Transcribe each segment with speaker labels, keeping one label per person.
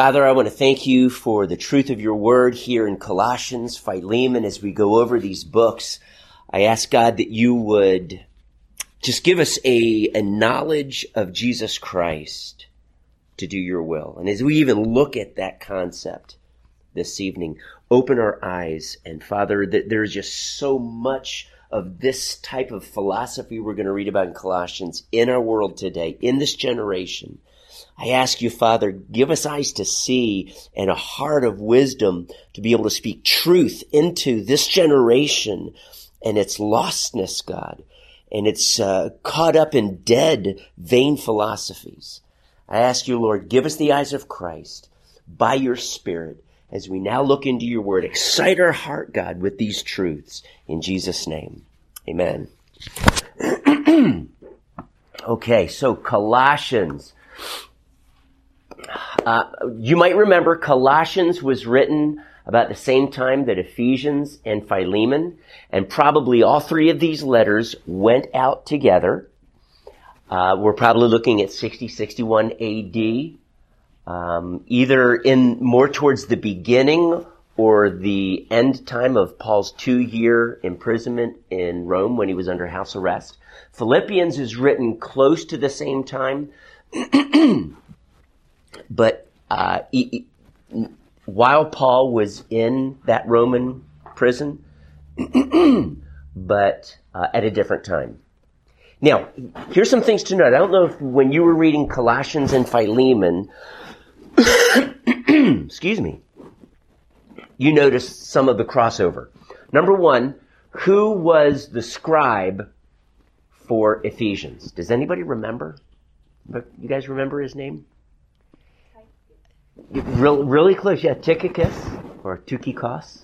Speaker 1: Father, I want to thank you for the truth of your word here in Colossians, Philemon, as we go over these books. I ask God that you would just give us a, a knowledge of Jesus Christ to do your will. And as we even look at that concept this evening, open our eyes. And Father, there's just so much of this type of philosophy we're going to read about in Colossians in our world today, in this generation. I ask you, Father, give us eyes to see and a heart of wisdom to be able to speak truth into this generation and its lostness, God, and it's uh, caught up in dead, vain philosophies. I ask you, Lord, give us the eyes of Christ by your Spirit as we now look into your word. Excite our heart, God, with these truths. In Jesus' name, amen. okay, so Colossians. Uh, you might remember Colossians was written about the same time that Ephesians and Philemon, and probably all three of these letters went out together. Uh, we're probably looking at 60, 61 AD um, either in more towards the beginning or the end time of Paul's two year imprisonment in Rome when he was under house arrest. Philippians is written close to the same time, but uh, he, while Paul was in that Roman prison, but uh, at a different time. Now, here's some things to note. I don't know if when you were reading Colossians and Philemon, excuse me, you noticed some of the crossover. Number one, who was the scribe for Ephesians? Does anybody remember? You guys remember his name? Real, really close, yeah, Tychicus or Tukikos.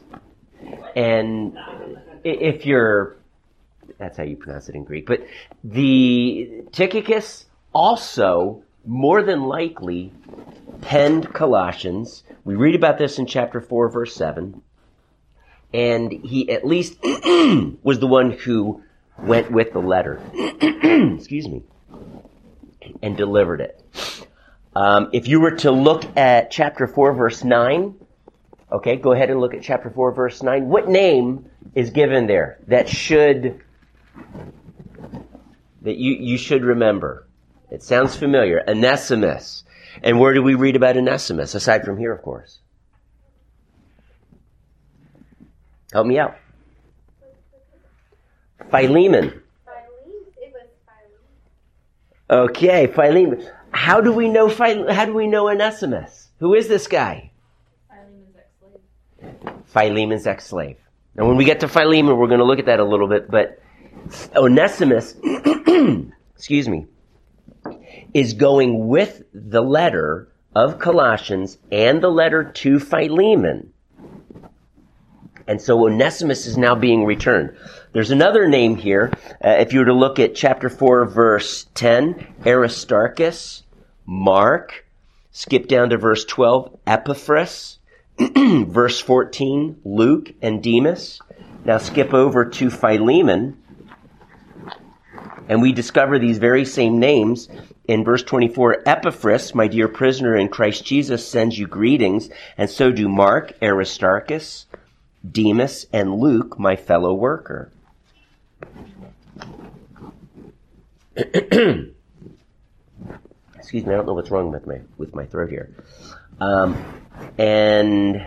Speaker 1: And if you're, that's how you pronounce it in Greek, but the Tychicus also more than likely penned Colossians. We read about this in chapter 4, verse 7. And he at least was the one who went with the letter. Excuse me. And delivered it. Um, if you were to look at chapter 4, verse 9, okay, go ahead and look at chapter 4, verse 9. What name is given there that should, that you, you should remember? It sounds familiar. Onesimus. And where do we read about Onesimus, aside from here, of course? Help me out. Philemon. Okay, Philemon. How do we know How do we know Onesimus? Who is this guy? Philemon's ex-slave. Philemon's ex-slave. Now, when we get to Philemon, we're going to look at that a little bit. But Onesimus, excuse me, is going with the letter of Colossians and the letter to Philemon. And so Onesimus is now being returned. There's another name here. Uh, if you were to look at chapter 4, verse 10, Aristarchus, Mark, skip down to verse 12, Epaphras, verse 14, Luke and Demas. Now skip over to Philemon, and we discover these very same names in verse 24, Epaphras, my dear prisoner in Christ Jesus, sends you greetings, and so do Mark, Aristarchus, Demas, and Luke, my fellow worker. Excuse me, I don't know what's wrong with my with my throat here. Um, and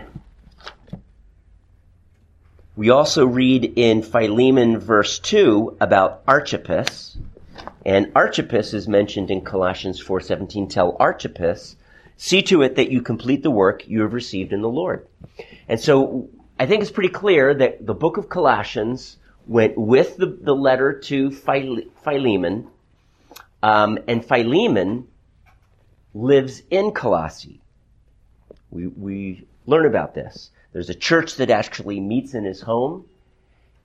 Speaker 1: we also read in Philemon verse 2 about Archippus, and Archippus is mentioned in Colossians 4:17. Tell Archippus, see to it that you complete the work you have received in the Lord. And so I think it's pretty clear that the book of Colossians went with the, the letter to Philemon, um, and Philemon lives in Colossae. We, we learn about this. There's a church that actually meets in his home,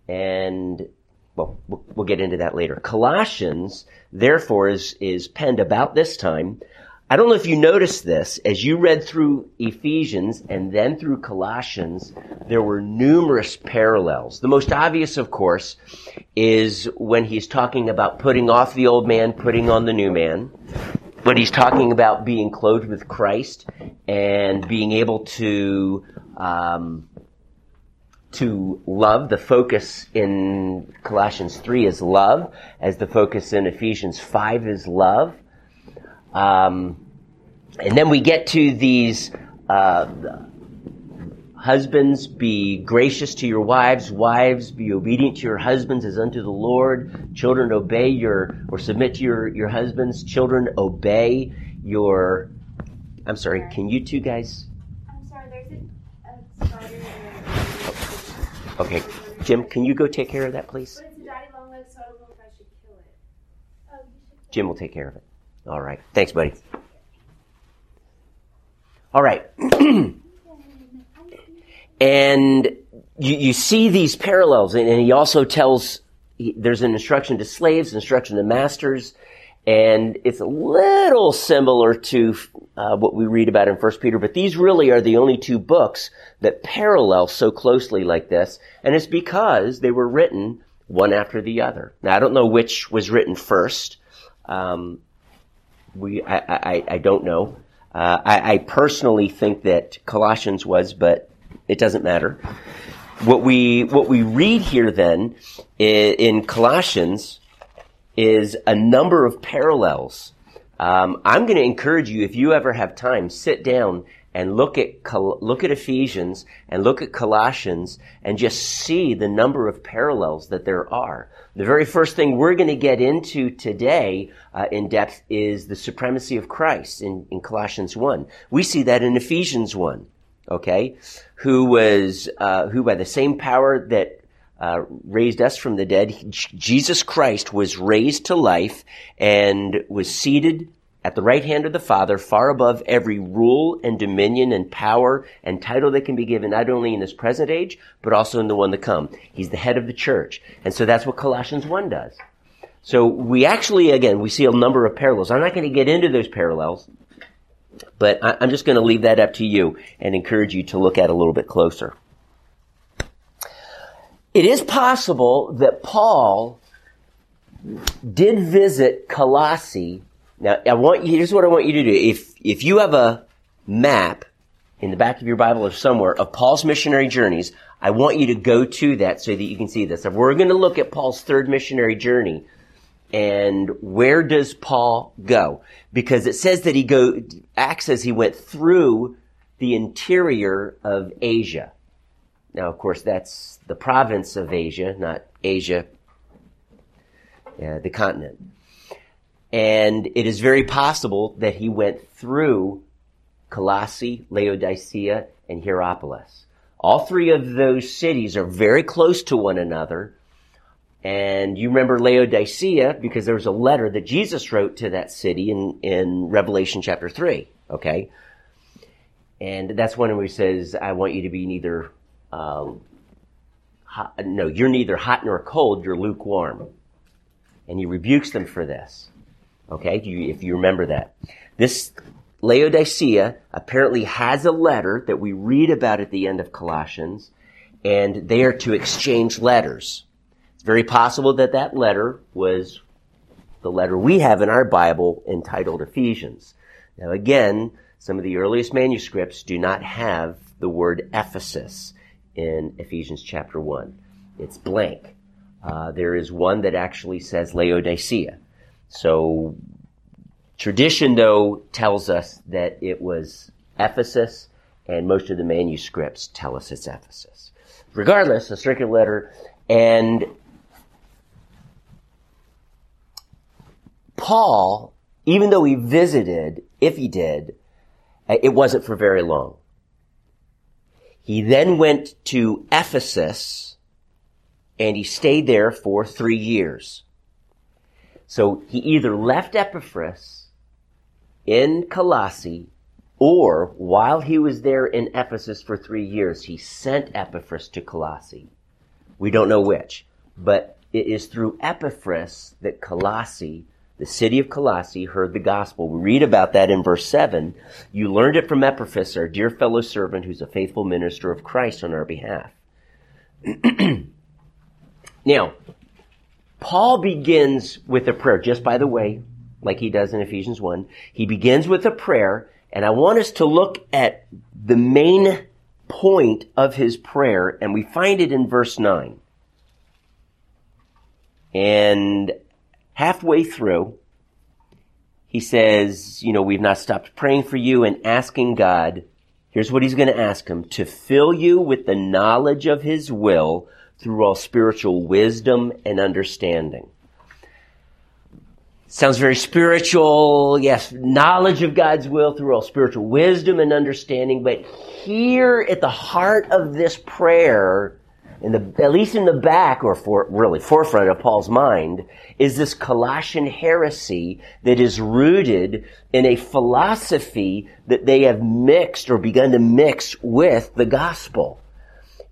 Speaker 1: and well, we'll get into that later. Colossians, therefore, is, is penned about this time. I don't know if you noticed this, as you read through Ephesians and then through Colossians, there were numerous parallels. The most obvious, of course, is when he's talking about putting off the old man, putting on the new man. But he's talking about being clothed with Christ and being able to um, to love. The focus in Colossians three is love, as the focus in Ephesians five is love. Um, and then we get to these uh, Husbands, be gracious to your wives. Wives, be obedient to your husbands as unto the Lord. Children, obey your, or submit to your, your husbands. Children, obey your, I'm sorry, can you two guys?
Speaker 2: I'm sorry, there's a, a spider there.
Speaker 1: Okay, Jim, can you go take care of that, please?
Speaker 2: But it's a daddy long leg, so I don't know if I should kill it. Oh,
Speaker 1: Jim will take care of it. All right. Thanks, buddy. All right. and you, you see these parallels, and, and he also tells he, there's an instruction to slaves, instruction to masters, and it's a little similar to uh, what we read about in First Peter. But these really are the only two books that parallel so closely like this, and it's because they were written one after the other. Now I don't know which was written first. Um, we I, I, I don't know. Uh, I, I personally think that Colossians was, but it doesn't matter. What we what we read here then in Colossians is a number of parallels. Um, I'm going to encourage you, if you ever have time, sit down and look at look at Ephesians and look at Colossians and just see the number of parallels that there are. The very first thing we're going to get into today uh, in depth is the supremacy of Christ in, in Colossians one. We see that in Ephesians one. Okay, who was uh, who by the same power that uh, raised us from the dead, Jesus Christ was raised to life and was seated at the right hand of the Father, far above every rule and dominion and power and title that can be given, not only in this present age, but also in the one to come. He's the head of the church. And so that's what Colossians 1 does. So we actually, again, we see a number of parallels. I'm not going to get into those parallels, but I'm just going to leave that up to you and encourage you to look at a little bit closer. It is possible that Paul did visit Colossae now, I want you, here's what I want you to do. If, if you have a map in the back of your Bible or somewhere of Paul's missionary journeys, I want you to go to that so that you can see this. If we're going to look at Paul's third missionary journey, and where does Paul go? Because it says that he go, acts as he went through the interior of Asia. Now, of course, that's the province of Asia, not Asia, the continent. And it is very possible that he went through Colossae, Laodicea, and Hierapolis. All three of those cities are very close to one another. And you remember Laodicea because there was a letter that Jesus wrote to that city in, in Revelation chapter 3. Okay? And that's where he says, I want you to be neither, um, hot, no, you're neither hot nor cold, you're lukewarm. And he rebukes them for this. Okay, if you remember that. This Laodicea apparently has a letter that we read about at the end of Colossians, and they are to exchange letters. Very possible that that letter was the letter we have in our Bible entitled Ephesians. Now again, some of the earliest manuscripts do not have the word Ephesus in Ephesians chapter 1. It's blank. Uh, there is one that actually says Laodicea. So tradition, though, tells us that it was Ephesus, and most of the manuscripts tell us it's Ephesus. Regardless, a circular letter, and Paul, even though he visited, if he did, eh, it wasn't for very long. He then went to Ephesus, and he stayed there for three years. So he either left Epaphras in Colossae or while he was there in Ephesus for three years, he sent Epaphras to Colossae. We don't know which, but it is through Epaphras that Colossae, the city of Colossae, heard the gospel. We read about that in verse 7. You learned it from Epaphras, our dear fellow servant, who's a faithful minister of Christ on our behalf. now, Paul begins with a prayer. Just by the way, like he does in Ephesians 1. He begins with a prayer, and I want us to look at the main point of his prayer, and we find it in verse 9. And halfway through, he says, you know, we've not stopped praying for you and asking God, here's what he's going to ask him, to fill you with the knowledge of his will through all spiritual wisdom and understanding. Sounds very spiritual. Yes, knowledge of God's will through all spiritual wisdom and understanding. But here at the heart of this prayer, in the, at least in the back or for, really forefront of Paul's mind, is this Colossian heresy that is rooted in a philosophy that they have mixed or begun to mix with the gospel.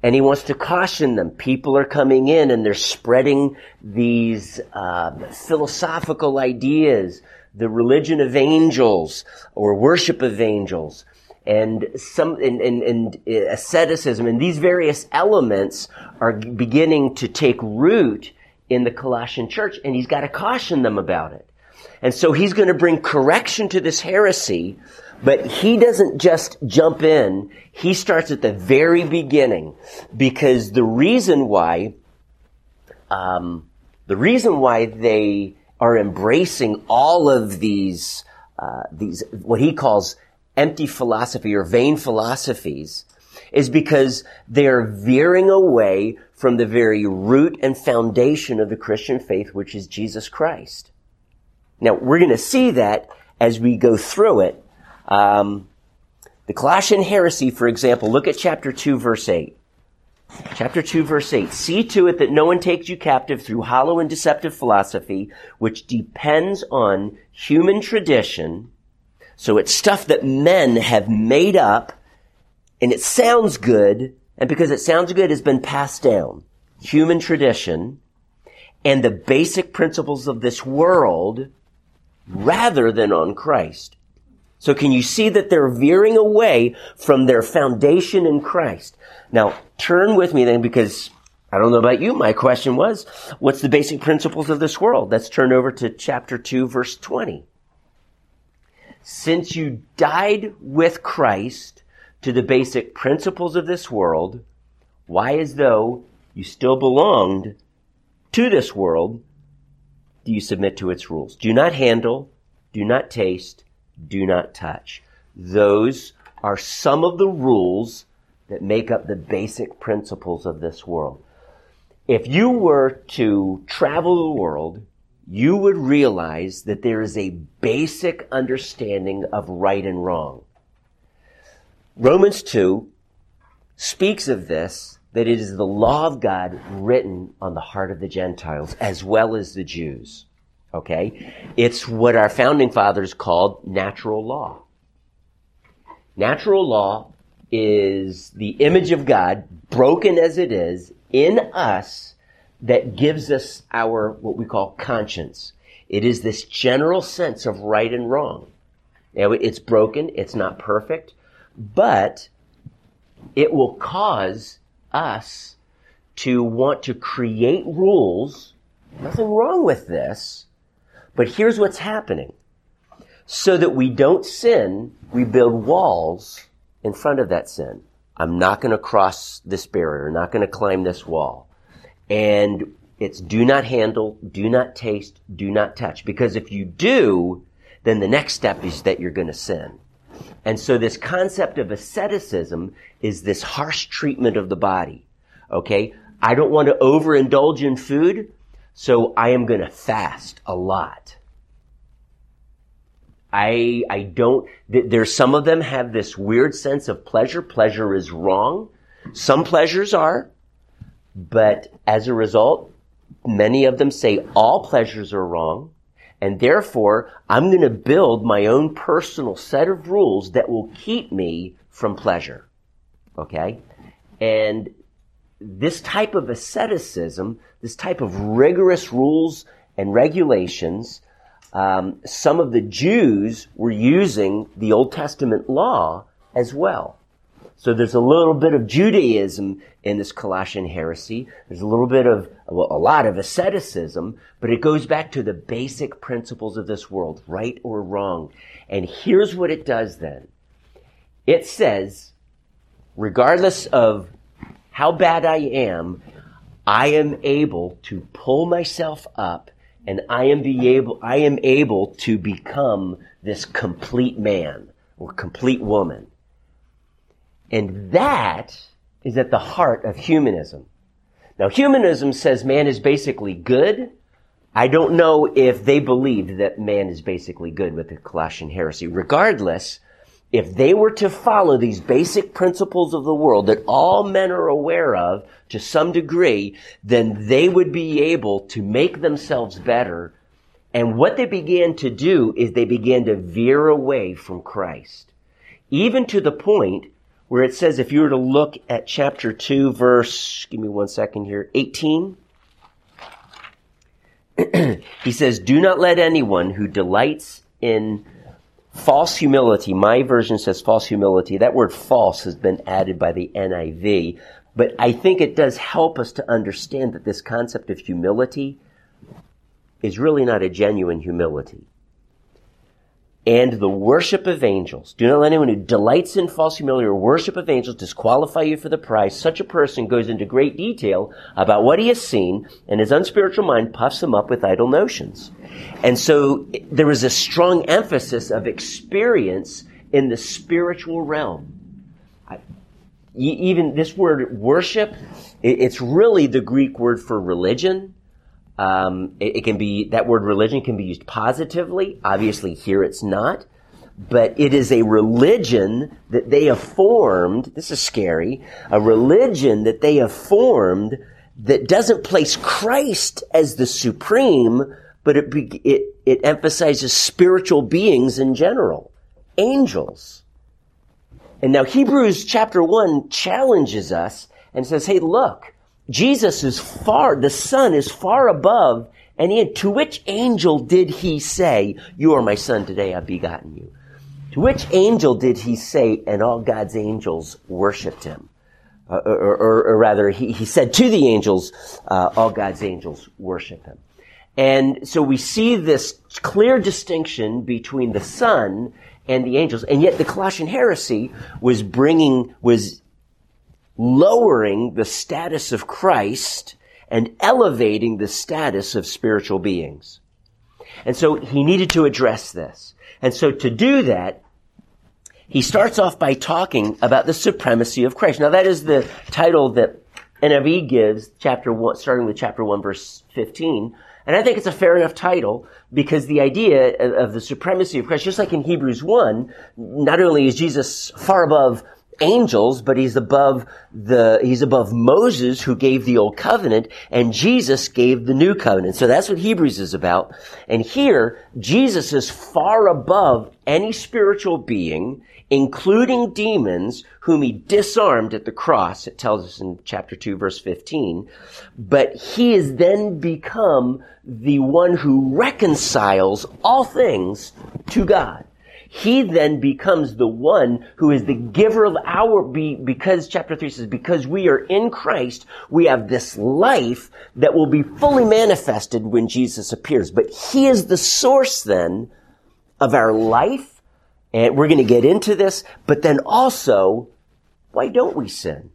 Speaker 1: And he wants to caution them. People are coming in and they're spreading these uh, philosophical ideas, the religion of angels or worship of angels, and some and, and, and asceticism, and these various elements are beginning to take root in the Colossian church, and he's got to caution them about it. And so he's going to bring correction to this heresy but he doesn't just jump in. He starts at the very beginning because the reason why, um, the reason why they are embracing all of these, uh, these, what he calls empty philosophy or vain philosophies is because they're veering away from the very root and foundation of the Christian faith, which is Jesus Christ. Now, we're going to see that as we go through it, um, the Colossian heresy, for example, look at chapter 2, verse 8. Chapter 2, verse 8. See to it that no one takes you captive through hollow and deceptive philosophy, which depends on human tradition. So it's stuff that men have made up, and it sounds good, and because it sounds good, has been passed down. Human tradition, and the basic principles of this world, rather than on Christ. So can you see that they're veering away from their foundation in Christ? Now, turn with me then because I don't know about you. My question was, what's the basic principles of this world? Let's turn over to chapter 2, verse 20. Since you died with Christ to the basic principles of this world, why as though you still belonged to this world, do you submit to its rules? Do not handle, do not taste, do not touch. Those are some of the rules that make up the basic principles of this world. If you were to travel the world, you would realize that there is a basic understanding of right and wrong. Romans 2 speaks of this, that it is the law of God written on the heart of the Gentiles as well as the Jews. Okay? It's what our founding fathers called natural law. Natural law is the image of God, broken as it is, in us that gives us our, what we call conscience. It is this general sense of right and wrong. Now, it's broken, it's not perfect, but it will cause us to want to create rules. Nothing wrong with this but here's what's happening. So that we don't sin, we build walls in front of that sin. I'm not going to cross this barrier, not going to climb this wall. And it's do not handle, do not taste, do not touch. Because if you do, then the next step is that you're going to sin. And so this concept of asceticism is this harsh treatment of the body. Okay? I don't want to overindulge in food, so I am going to fast a lot. I, I don't, there's some of them have this weird sense of pleasure. Pleasure is wrong. Some pleasures are, but as a result, many of them say all pleasures are wrong. And therefore, I'm going to build my own personal set of rules that will keep me from pleasure. Okay? And this type of asceticism, this type of rigorous rules and regulations, um, some of the Jews were using the Old Testament law as well. So there's a little bit of Judaism in this Colossian heresy. There's a little bit of, well, a lot of asceticism, but it goes back to the basic principles of this world, right or wrong. And here's what it does then. It says, regardless of how bad I am, I am able to pull myself up and I am be able, I am able to become this complete man or complete woman. And that is at the heart of humanism. Now, humanism says man is basically good. I don't know if they believed that man is basically good with the Colossian heresy. Regardless, if they were to follow these basic principles of the world that all men are aware of to some degree, then they would be able to make themselves better. And what they began to do is they began to veer away from Christ. Even to the point where it says, if you were to look at chapter 2, verse, give me one second here, 18. he says, Do not let anyone who delights in false humility, my version says false humility. That word false has been added by the NIV, but I think it does help us to understand that this concept of humility is really not a genuine humility and the worship of angels. Do not let anyone who delights in false humility or worship of angels disqualify you for the prize. Such a person goes into great detail about what he has seen, and his unspiritual mind puffs him up with idle notions. And so there is a strong emphasis of experience in the spiritual realm. even this word worship, it's really the Greek word for religion. Um, it, it, can be that word religion can be used positively. Obviously, here it's not, but it is a religion that they have formed. This is scary. A religion that they have formed that doesn't place Christ as the supreme, but it it it emphasizes spiritual beings in general, angels. And now Hebrews chapter one challenges us and says, "Hey, look." Jesus is far, the Son is far above any, to which angel did he say, you are my son, today I've begotten you? To which angel did he say, and all God's angels worshiped him? Uh, or, or, or, rather, he, he said to the angels, uh, all God's angels worship him. And so we see this clear distinction between the Son and the angels, and yet the Colossian heresy was bringing, was lowering the status of Christ and elevating the status of spiritual beings. And so he needed to address this. And so to do that, he starts off by talking about the supremacy of Christ. Now that is the title that NIV gives, chapter one, starting with chapter one, verse 15. And I think it's a fair enough title because the idea of the supremacy of Christ, just like in Hebrews 1, not only is Jesus far above angels, but he's above the, he's above Moses who gave the old covenant and Jesus gave the new covenant. So that's what Hebrews is about. And here, Jesus is far above any spiritual being, including demons whom he disarmed at the cross. It tells us in chapter 2 verse 15. But he has then become the one who reconciles all things to God he then becomes the one who is the giver of our be because chapter 3 says because we are in Christ we have this life that will be fully manifested when Jesus appears. But he is the source then of our life and we're going to get into this but then also why don't we sin?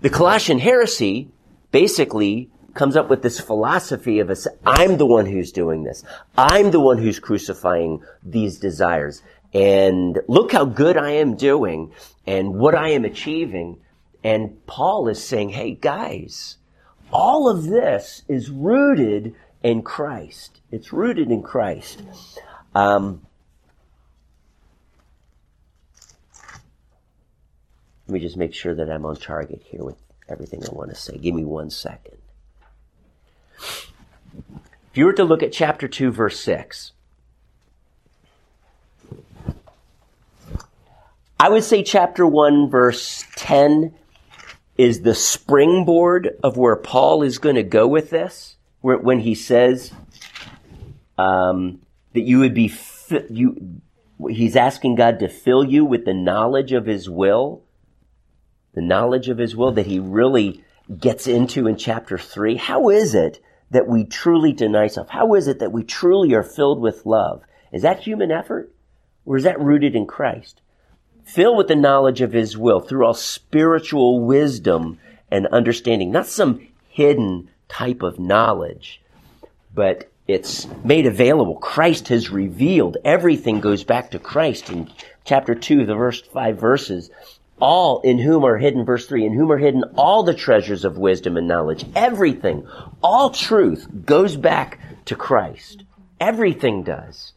Speaker 1: The Colossian heresy basically comes up with this philosophy of us, I'm the one who's doing this. I'm the one who's crucifying these desires and look how good I am doing and what I am achieving. And Paul is saying, hey guys, all of this is rooted in Christ. It's rooted in Christ. Um, let me just make sure that I'm on target here with everything I want to say. Give me one second. If you were to look at chapter 2, verse 6, I would say chapter 1, verse 10 is the springboard of where Paul is going to go with this, where, when he says um, that you would be, fi- you, he's asking God to fill you with the knowledge of his will the knowledge of his will that he really gets into in chapter three. How is it that we truly deny self? How is it that we truly are filled with love? Is that human effort? Or is that rooted in Christ? Filled with the knowledge of his will through all spiritual wisdom and understanding, not some hidden type of knowledge, but it's made available. Christ has revealed. Everything goes back to Christ in chapter 2, the first five verses. All in whom are hidden, verse 3, in whom are hidden all the treasures of wisdom and knowledge. Everything, all truth goes back to Christ. Everything does.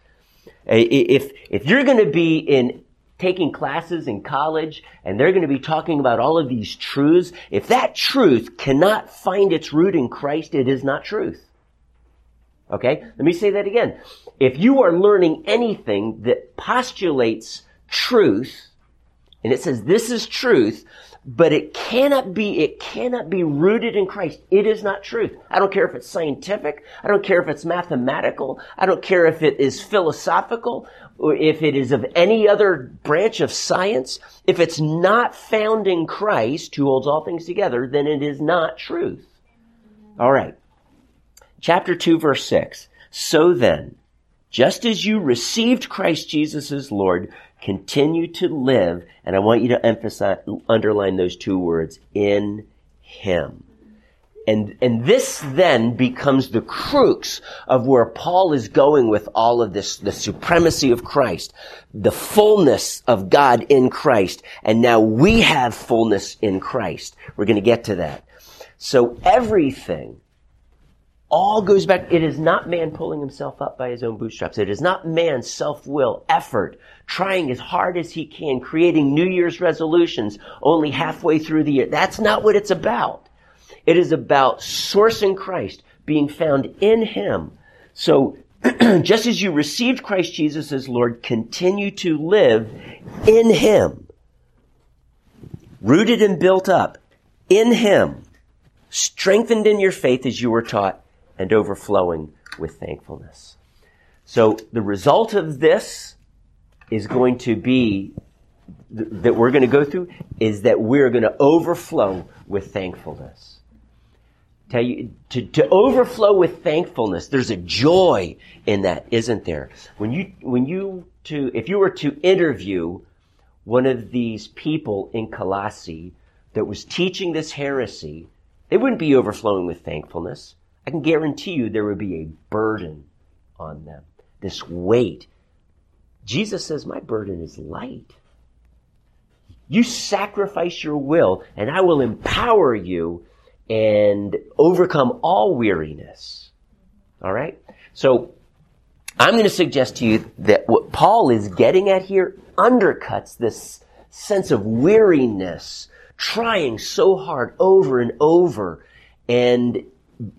Speaker 1: If, if you're going to be in taking classes in college and they're going to be talking about all of these truths, if that truth cannot find its root in Christ, it is not truth. Okay? Let me say that again. If you are learning anything that postulates truth, and it says this is truth, but it cannot be, it cannot be rooted in Christ. It is not truth. I don't care if it's scientific. I don't care if it's mathematical. I don't care if it is philosophical if it is of any other branch of science. If it's not found in Christ, who holds all things together, then it is not truth. All right. Chapter 2 verse 6. So then, just as you received Christ Jesus as Lord, continue to live, and I want you to emphasize, underline those two words, in Him. And, and this then becomes the crux of where Paul is going with all of this, the supremacy of Christ, the fullness of God in Christ, and now we have fullness in Christ. We're going to get to that. So everything all goes back. It is not man pulling himself up by his own bootstraps. It is not man's self-will, effort, trying as hard as he can, creating New Year's resolutions only halfway through the year. That's not what it's about. It is about sourcing Christ, being found in him. So, just as you received Christ Jesus as Lord, continue to live in him. Rooted and built up in him. Strengthened in your faith as you were taught and overflowing with thankfulness. So the result of this is going to be th- that we're going to go through is that we're going to overflow with thankfulness. Tell you to, to overflow with thankfulness. There's a joy in that, isn't there? When you when you to if you were to interview one of these people in Colossae that was teaching this heresy, they wouldn't be overflowing with thankfulness. I can guarantee you there would be a burden on them. This weight. Jesus says, my burden is light. You sacrifice your will and I will empower you and overcome all weariness. All right? So I'm going to suggest to you that what Paul is getting at here undercuts this sense of weariness, trying so hard over and over. And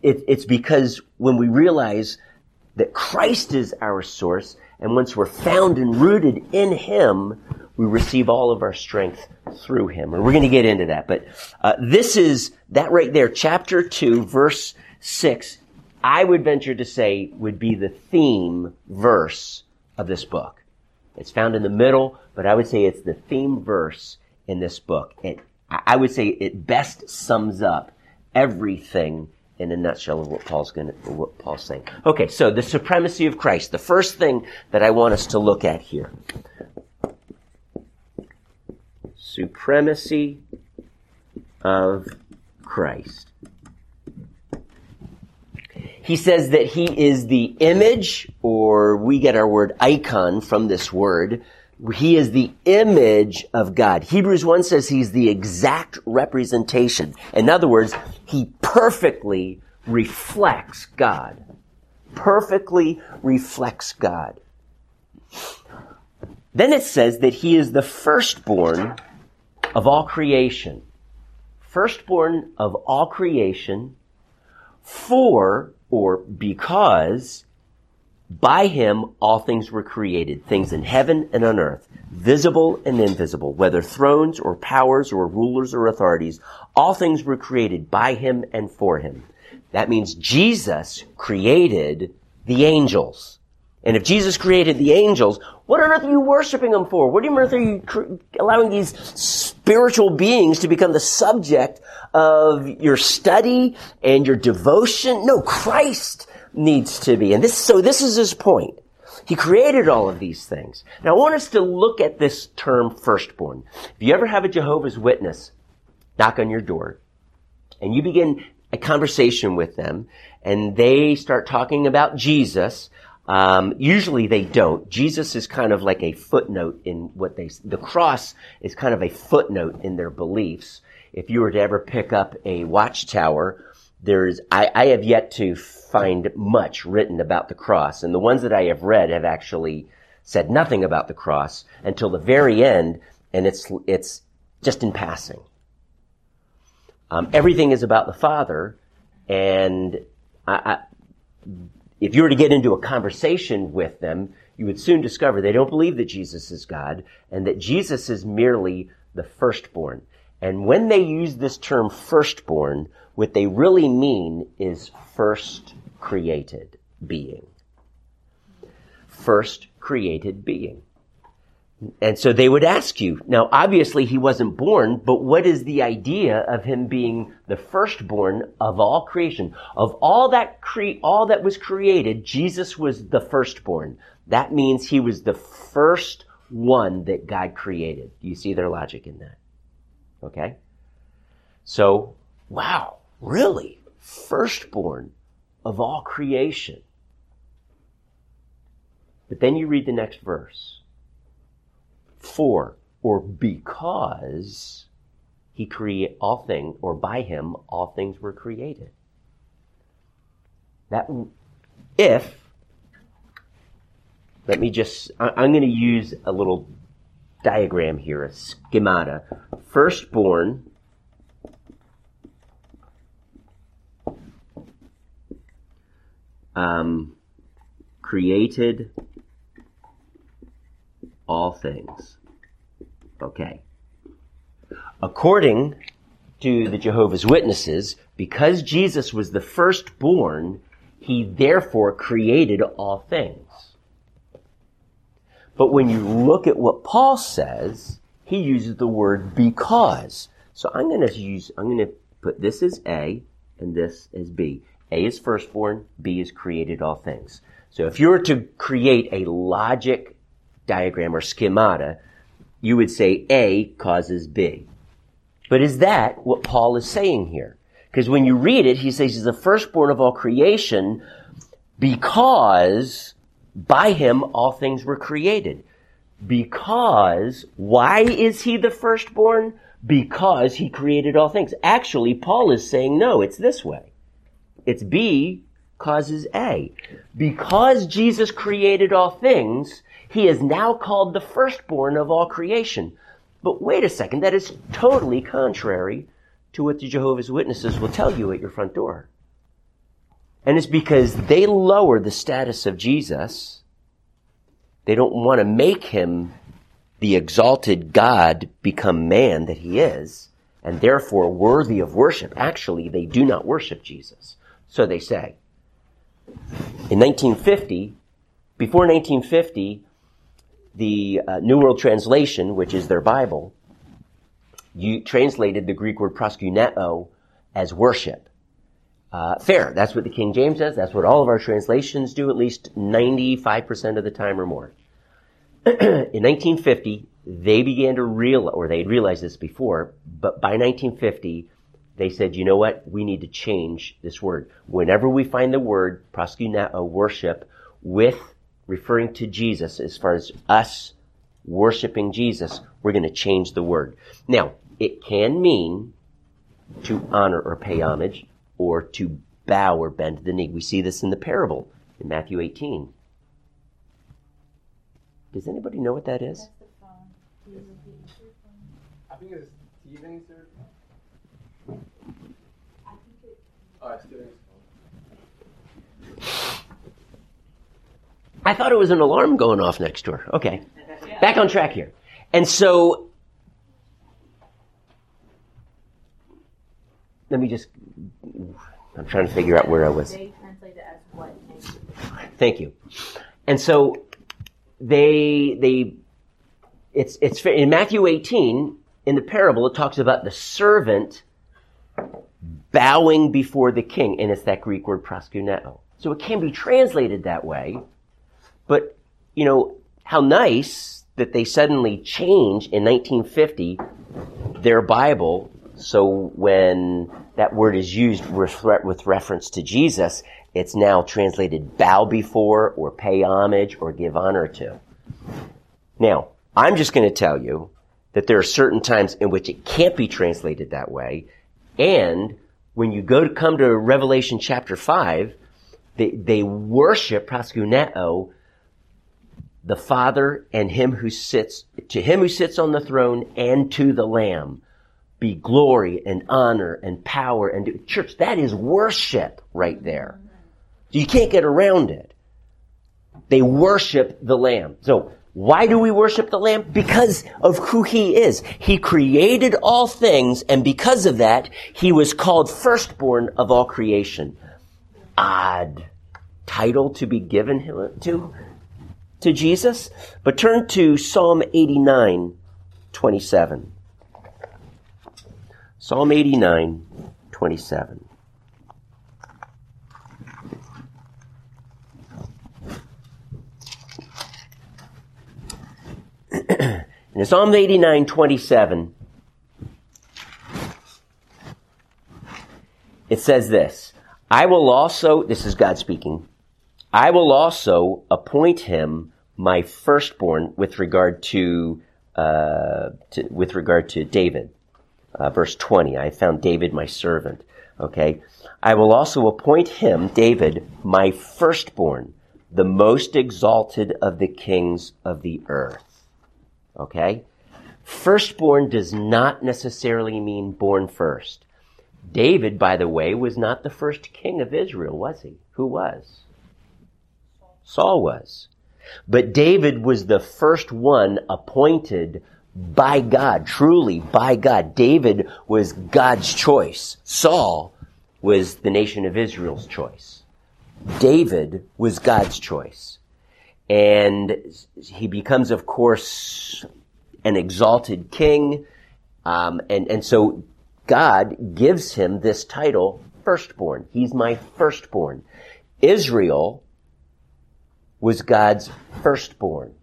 Speaker 1: it, it's because when we realize that Christ is our source, and once we're found and rooted in Him, we receive all of our strength through Him. And we're going to get into that. But uh, this is that right there, chapter 2, verse 6, I would venture to say would be the theme verse of this book. It's found in the middle, but I would say it's the theme verse in this book. It, I would say it best sums up everything in a nutshell of what Paul's going what Paul's saying. Okay, so the supremacy of Christ. The first thing that I want us to look at here. Supremacy of Christ. He says that he is the image, or we get our word icon from this word. He is the image of God. Hebrews 1 says he's the exact representation. In other words, he perfectly reflects God. Perfectly reflects God. Then it says that he is the firstborn of all creation. Firstborn of all creation for or because by him all things were created, things in heaven and on earth, visible and invisible, whether thrones or powers or rulers or authorities, all things were created by him and for him. That means Jesus created the angels. And if Jesus created the angels, what on earth are you worshiping them for? What on earth are you cr- allowing these spiritual beings to become the subject of your study and your devotion? No, Christ needs to be. And this, so this is his point. He created all of these things. Now I want us to look at this term firstborn. If you ever have a Jehovah's Witness knock on your door and you begin a conversation with them and they start talking about Jesus, um, usually they don't. Jesus is kind of like a footnote in what they, the cross is kind of a footnote in their beliefs. If you were to ever pick up a watchtower, there's, I, I have yet to find much written about the cross, and the ones that I have read have actually said nothing about the cross until the very end, and it's, it's just in passing. Um, everything is about the Father, and I, I, if you were to get into a conversation with them, you would soon discover they don't believe that Jesus is God, and that Jesus is merely the firstborn. And when they use this term firstborn, what they really mean is first created being. First created being. And so they would ask you, now obviously he wasn't born, but what is the idea of him being the firstborn of all creation? Of all that cre- all that was created, Jesus was the firstborn. That means he was the first one that God created. Do you see their logic in that? Okay? So, wow, really? Firstborn of all creation. But then you read the next verse. For, or because he create all things, or by him all things were created. That, if, let me just, I'm going to use a little diagram here, a schemata. Firstborn um, created all things. Okay. According to the Jehovah's Witnesses, because Jesus was the firstborn, he therefore created all things. But when you look at what Paul says, he uses the word because. So I'm going to use, I'm going to put this as A and this as B. A is firstborn, B is created all things. So if you were to create a logic diagram or schemata, you would say A causes B. But is that what Paul is saying here? Because when you read it, he says he's the firstborn of all creation because by him all things were created. Because, why is he the firstborn? Because he created all things. Actually, Paul is saying no, it's this way. It's B causes A. Because Jesus created all things, he is now called the firstborn of all creation. But wait a second, that is totally contrary to what the Jehovah's Witnesses will tell you at your front door. And it's because they lower the status of Jesus. They don't want to make him the exalted God become man that he is, and therefore worthy of worship. Actually, they do not worship Jesus. So they say. In 1950, before 1950, the uh, New World Translation, which is their Bible, you translated the Greek word proskuneo as worship. Uh, fair. That's what the King James says. That's what all of our translations do, at least 95% of the time or more. in 1950, they began to realize, or they realized this before, but by 1950, they said, you know what? We need to change this word. Whenever we find the word proskuneo, worship, with referring to Jesus, as far as us worshiping Jesus, we're going to change the word. Now, it can mean to honor or pay homage, or to bow or bend the knee. We see this in the parable in Matthew 18. Does anybody know what that is?
Speaker 2: That's the phone.
Speaker 3: I think it's Steven's or
Speaker 2: I
Speaker 3: oh, it's Steven's
Speaker 1: I thought it was an alarm going off next door. Okay. Back on track here. And so, let me just, I'm trying to figure out where I was.
Speaker 2: they translate it as what?
Speaker 1: Thank you. and so they they it's it's in Matthew 18 in the parable it talks about the servant bowing before the king and it's that Greek word proskuneo. So it can be translated that way. But you know how nice that they suddenly change in 1950 their Bible so when that word is used with, reference to Jesus, it's now translated bow before or pay homage or give honor to. Now, I'm just going to tell you that there are certain times in which it can't be translated that way. And when you go to come to Revelation chapter 5, they, they worship proskuneo, the Father and him who sits, to him who sits on the throne and to the Lamb be glory and honor and power and church. That is worship right there. You can't get around it. They worship the Lamb. So why do we worship the Lamb? Because of who He is. He created all things and because of that, He was called firstborn of all creation. Odd title to be given to, to Jesus. But turn to Psalm 89, 27. Psalm 89, 27. in Psalm 89, 27, it says this I will also, this is God speaking, I will also appoint him my firstborn with regard to, uh, to with regard to David uh, verse 20. I found David my servant. Okay. I will also appoint him, David, my firstborn, the most exalted of the kings of the earth. Okay. Firstborn does not necessarily mean born first. David, by the way, was not the first king of Israel, was he? Who was? Saul was. But David was the first one appointed by God, truly by God. David was God's choice. Saul was the nation of Israel's choice. David was God's choice. And he becomes, of course, an exalted king. Um, and, and so God gives him this title, firstborn. He's my firstborn. Israel was God's firstborn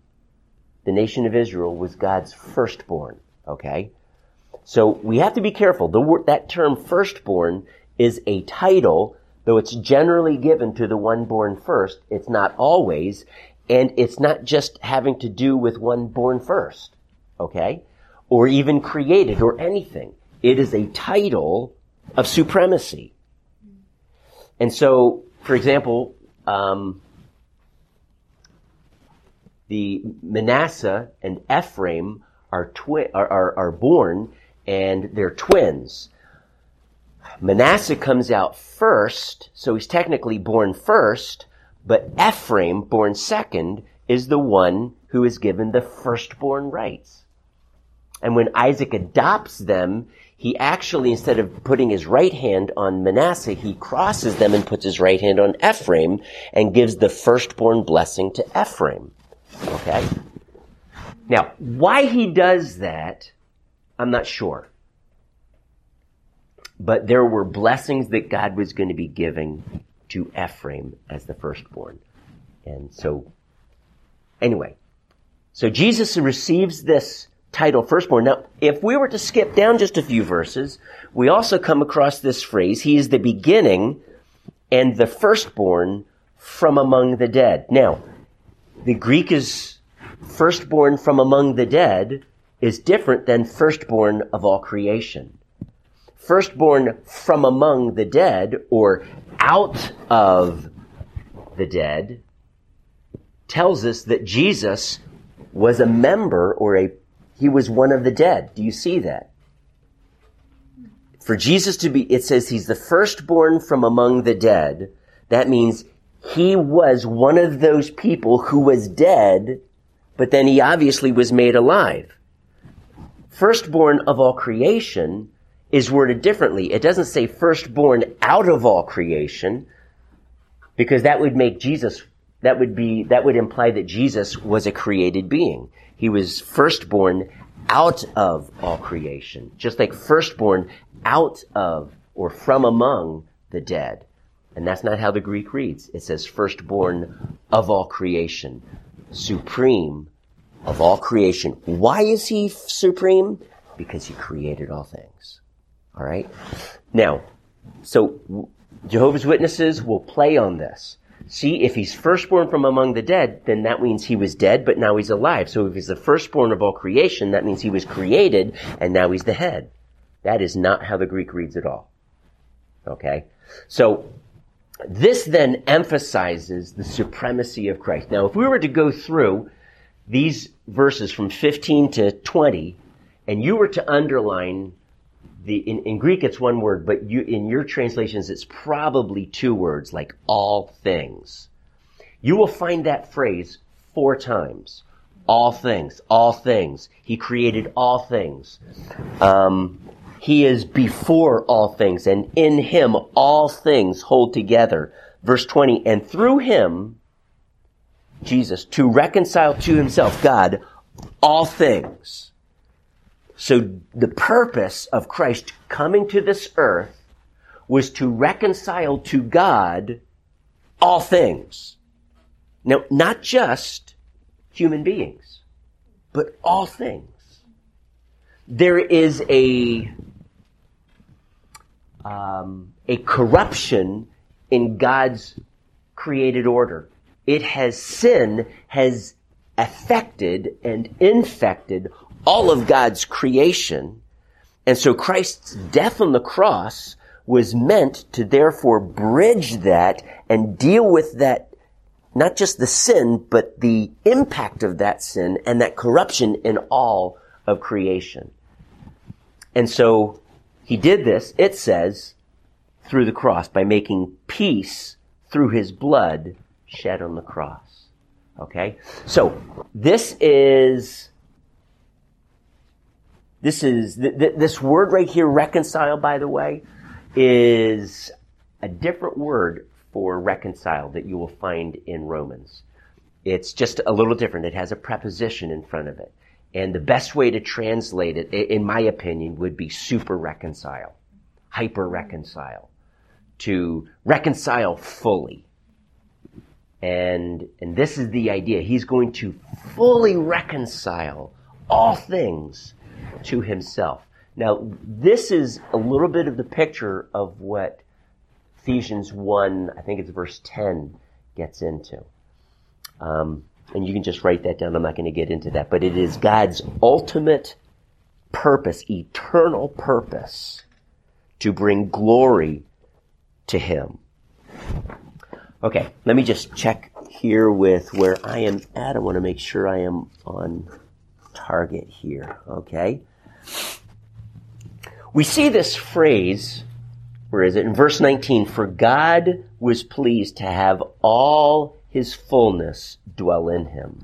Speaker 1: the nation of Israel was God's firstborn. Okay? So we have to be careful. The word, that term firstborn is a title, though it's generally given to the one born first. It's not always, and it's not just having to do with one born first. Okay? Or even created or anything. It is a title of supremacy. And so, for example, um, the Manasseh and Ephraim are, twi- are, are, are born and they're twins. Manasseh comes out first, so he's technically born first, but Ephraim, born second, is the one who is given the firstborn rights. And when Isaac adopts them, he actually, instead of putting his right hand on Manasseh, he crosses them and puts his right hand on Ephraim and gives the firstborn blessing to Ephraim. Okay? Now, why he does that, I'm not sure. But there were blessings that God was going to be giving to Ephraim as the firstborn. And so, anyway, so Jesus receives this title firstborn. Now, if we were to skip down just a few verses, we also come across this phrase, he is the beginning and the firstborn from among the dead. Now, the Greek is firstborn from among the dead is different than firstborn of all creation. Firstborn from among the dead or out of the dead tells us that Jesus was a member or a, he was one of the dead. Do you see that? For Jesus to be, it says he's the firstborn from among the dead. That means he was one of those people who was dead, but then he obviously was made alive. Firstborn of all creation is worded differently. It doesn't say firstborn out of all creation, because that would make Jesus that would be, that would imply that Jesus was a created being. He was firstborn out of all creation, just like firstborn out of or from among the dead. And that's not how the Greek reads. It says firstborn of all creation, supreme of all creation. Why is he supreme? Because he created all things. All right? Now, so Jehovah's Witnesses will play on this. See, if he's firstborn from among the dead, then that means he was dead, but now he's alive. So if he's the firstborn of all creation, that means he was created, and now he's the head. That is not how the Greek reads at all. Okay? So, this then emphasizes the supremacy of Christ. Now, if we were to go through these verses from 15 to 20, and you were to underline the, in, in Greek it's one word, but you, in your translations it's probably two words, like all things. You will find that phrase four times. All things, all things. He created all things. Um, he is before all things, and in him all things hold together. Verse 20, and through him, Jesus, to reconcile to himself, God, all things so the purpose of Christ coming to this earth was to reconcile to God all things. Now, not just human beings, but all things. There is a, um, a corruption in God's created order. It has sin has affected and infected all of God's creation. And so Christ's death on the cross was meant to therefore bridge that and deal with that, not just the sin, but the impact of that sin and that corruption in all of creation. And so he did this, it says, through the cross by making peace through his blood shed on the cross. Okay? So, this is this is, th- th- this word right here, reconcile, by the way, is a different word for reconcile that you will find in Romans. It's just a little different. It has a preposition in front of it. And the best way to translate it, in my opinion, would be super reconcile, hyper reconcile, to reconcile fully. And, and this is the idea. He's going to fully reconcile all things to himself. Now, this is a little bit of the picture of what Ephesians 1, I think it's verse 10, gets into. Um, and you can just write that down. I'm not going to get into that. But it is God's ultimate purpose, eternal purpose, to bring glory to Him. Okay, let me just check here with where I am at. I want to make sure I am on target here, okay? We see this phrase, where is it? In verse 19, for God was pleased to have all his fullness dwell in him.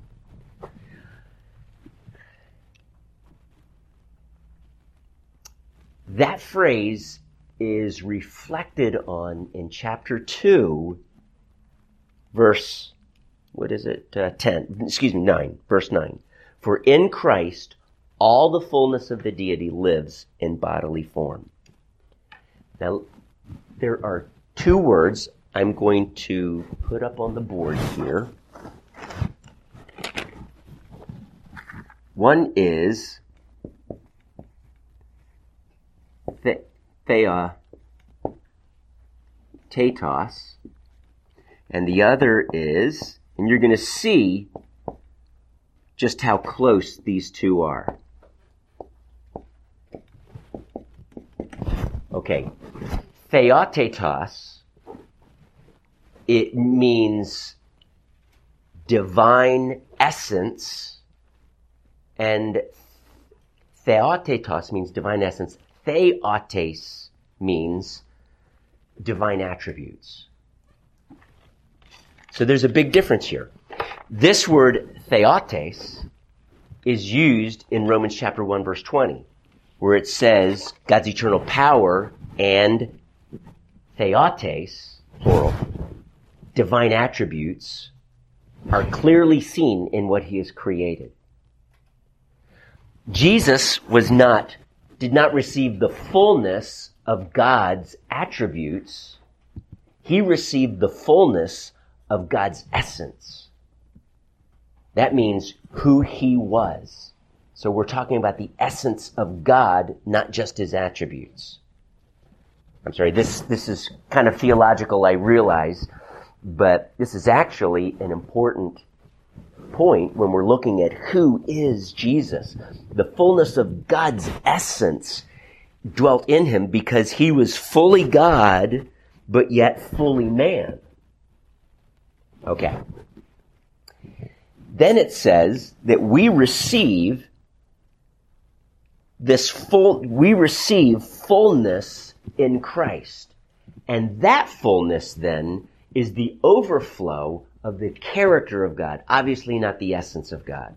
Speaker 1: That phrase is reflected on in chapter 2, verse, what is it? Uh, 10, excuse me, 9, verse 9. For in Christ all the fullness of the deity lives in bodily form. Now, there are two words I'm going to put up on the board here. One is the, thea, tatos, and the other is, and you're going to see just how close these two are. Okay. Theotetos, it means divine essence, and theotetos means divine essence. Theotes means divine attributes. So there's a big difference here. This word theotes is used in Romans chapter 1 verse 20, where it says God's eternal power and theotes, plural, divine attributes are clearly seen in what he has created. Jesus was not, did not receive the fullness of God's attributes. He received the fullness of God's essence. That means who he was. So we're talking about the essence of God, not just his attributes. I'm sorry, this, this is kind of theological, I realize, but this is actually an important point when we're looking at who is Jesus. The fullness of God's essence dwelt in him because he was fully God, but yet fully man. Okay. Then it says that we receive this full, we receive fullness in Christ. And that fullness then is the overflow of the character of God, obviously not the essence of God.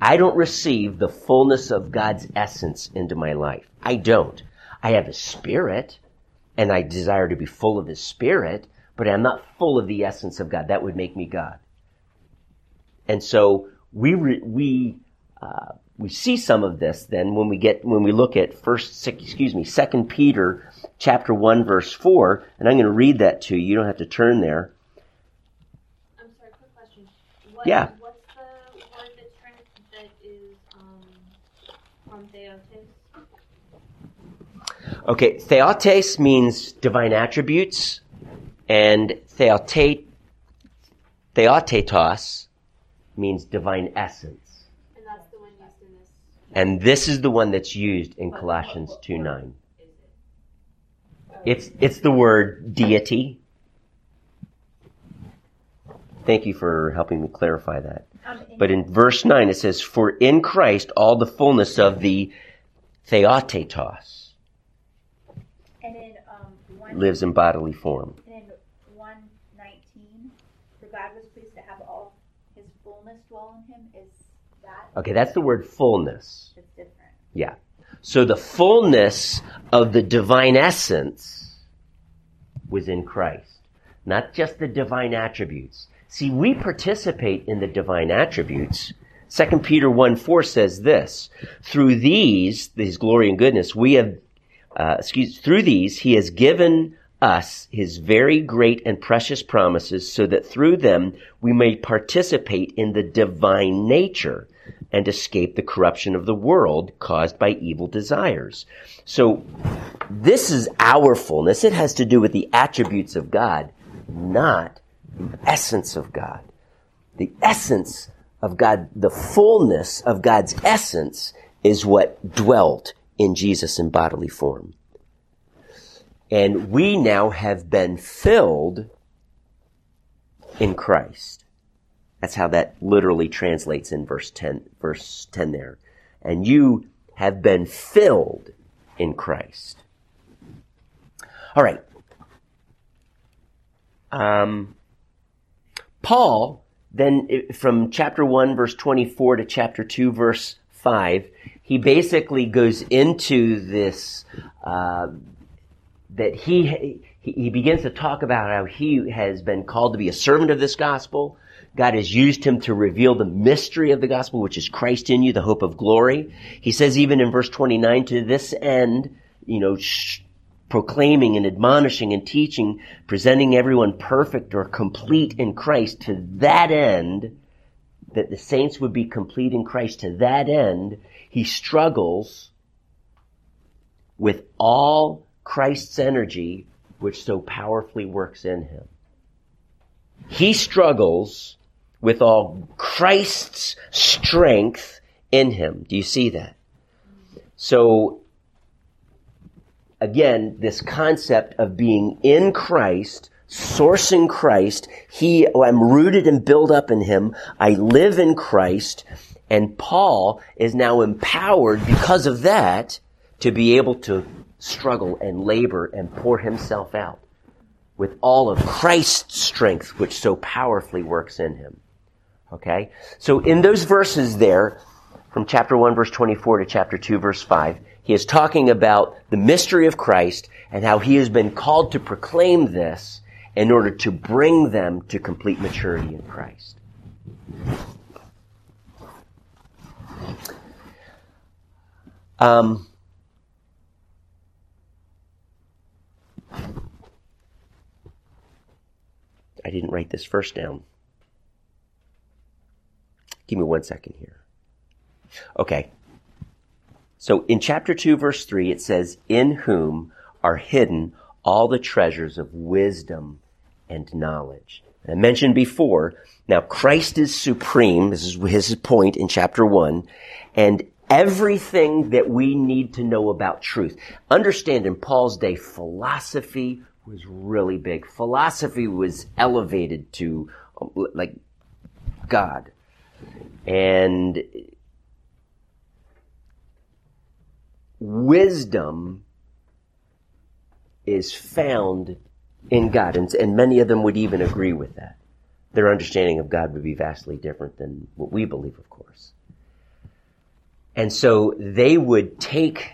Speaker 1: I don't receive the fullness of God's essence into my life. I don't. I have a spirit and I desire to be full of his spirit, but I'm not full of the essence of God. That would make me God. And so we, re, we, uh, we see some of this then when we get, when we look at first, excuse me, second Peter chapter one verse four, and I'm going to read that to you. You don't have to turn there. I'm sorry.
Speaker 2: Quick What,
Speaker 1: Yeah.
Speaker 2: What's the word that's trans- that is um, from Theotes?
Speaker 1: Okay, theotes means divine attributes, and theotate, theotetos means divine essence.
Speaker 2: And that's the one used in this.
Speaker 1: And this is the one that's used in Colossians 2 9. It's, it's the word deity. Thank you for helping me clarify that. But in verse 9 it says, For in Christ all the fullness of the theotetos
Speaker 4: um,
Speaker 1: lives in bodily form.
Speaker 4: and in one nineteen, for God was pleased to have all His fullness dwell in Him. Is that
Speaker 1: Okay, that's the word fullness.
Speaker 4: it's different?
Speaker 1: Yeah. So the fullness of the divine essence was in Christ, not just the divine attributes. See, we participate in the divine attributes. 2 Peter 1 4 says this, through these, his glory and goodness, we have, uh, excuse, through these, he has given us his very great and precious promises so that through them we may participate in the divine nature and escape the corruption of the world caused by evil desires. So this is our fullness. It has to do with the attributes of God, not the essence of God. The essence of God, the fullness of God's essence is what dwelt in Jesus in bodily form. And we now have been filled in Christ. That's how that literally translates in verse 10, verse 10 there. And you have been filled in Christ. All right. Um, Paul, then from chapter 1, verse 24 to chapter 2, verse 5, he basically goes into this, uh, that he, he he begins to talk about how he has been called to be a servant of this gospel. God has used him to reveal the mystery of the gospel, which is Christ in you, the hope of glory. He says even in verse 29, to this end, you know, sh- proclaiming and admonishing and teaching, presenting everyone perfect or complete in Christ to that end, that the saints would be complete in Christ to that end, he struggles with all Christ's energy, which so powerfully works in him. He struggles with all Christ's strength in him. Do you see that? So, again, this concept of being in Christ, sourcing Christ, he, oh, I'm rooted and built up in him. I live in Christ. And Paul is now empowered because of that to be able to struggle and labor and pour himself out with all of Christ's strength, which so powerfully works in him. Okay? So in those verses there, from chapter 1 verse 24 to chapter 2 verse 5, he is talking about the mystery of Christ and how he has been called to proclaim this in order to bring them to complete maturity in Christ. Um, I didn't write this first down. Give me one second here. Okay. So in chapter 2, verse 3, it says, In whom are hidden all the treasures of wisdom and knowledge. I mentioned before, now Christ is supreme. This is his point in chapter 1. And everything that we need to know about truth. Understand in Paul's day, philosophy was really big. Philosophy was elevated to like God. And wisdom is found in God. And, and many of them would even agree with that. Their understanding of God would be vastly different than what we believe, of course. And so they would take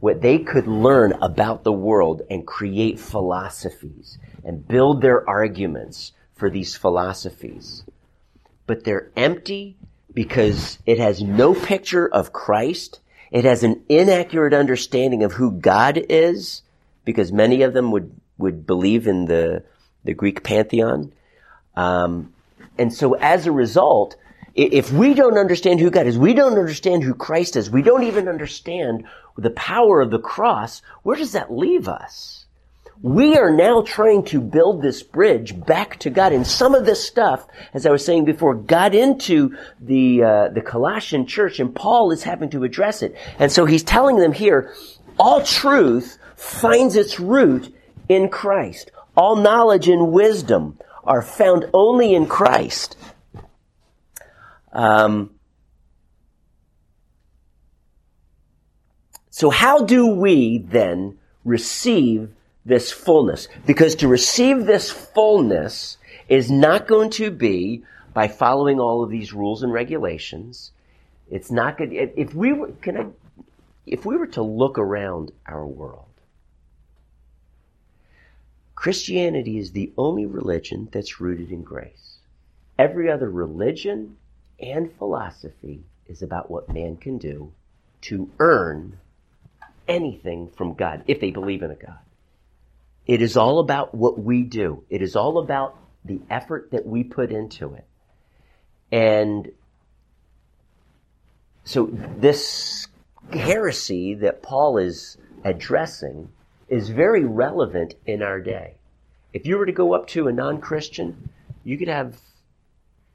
Speaker 1: what they could learn about the world and create philosophies and build their arguments for these philosophies. But they're empty because it has no picture of Christ. It has an inaccurate understanding of who God is because many of them would, would believe in the, the Greek pantheon. Um, and so as a result, if we don't understand who God is, we don't understand who Christ is, we don't even understand the power of the cross, where does that leave us? We are now trying to build this bridge back to God. And some of this stuff, as I was saying before, got into the, uh, the Colossian church and Paul is having to address it. And so he's telling them here, all truth finds its root in Christ. All knowledge and wisdom are found only in Christ. Um, so how do we then receive this fullness? Because to receive this fullness is not going to be by following all of these rules and regulations. It's not good. If we were, can I, if we were to look around our world, Christianity is the only religion that's rooted in grace. Every other religion and philosophy is about what man can do to earn anything from God, if they believe in a God. It is all about what we do. It is all about the effort that we put into it. And so this heresy that Paul is addressing is very relevant in our day. If you were to go up to a non-Christian, you could have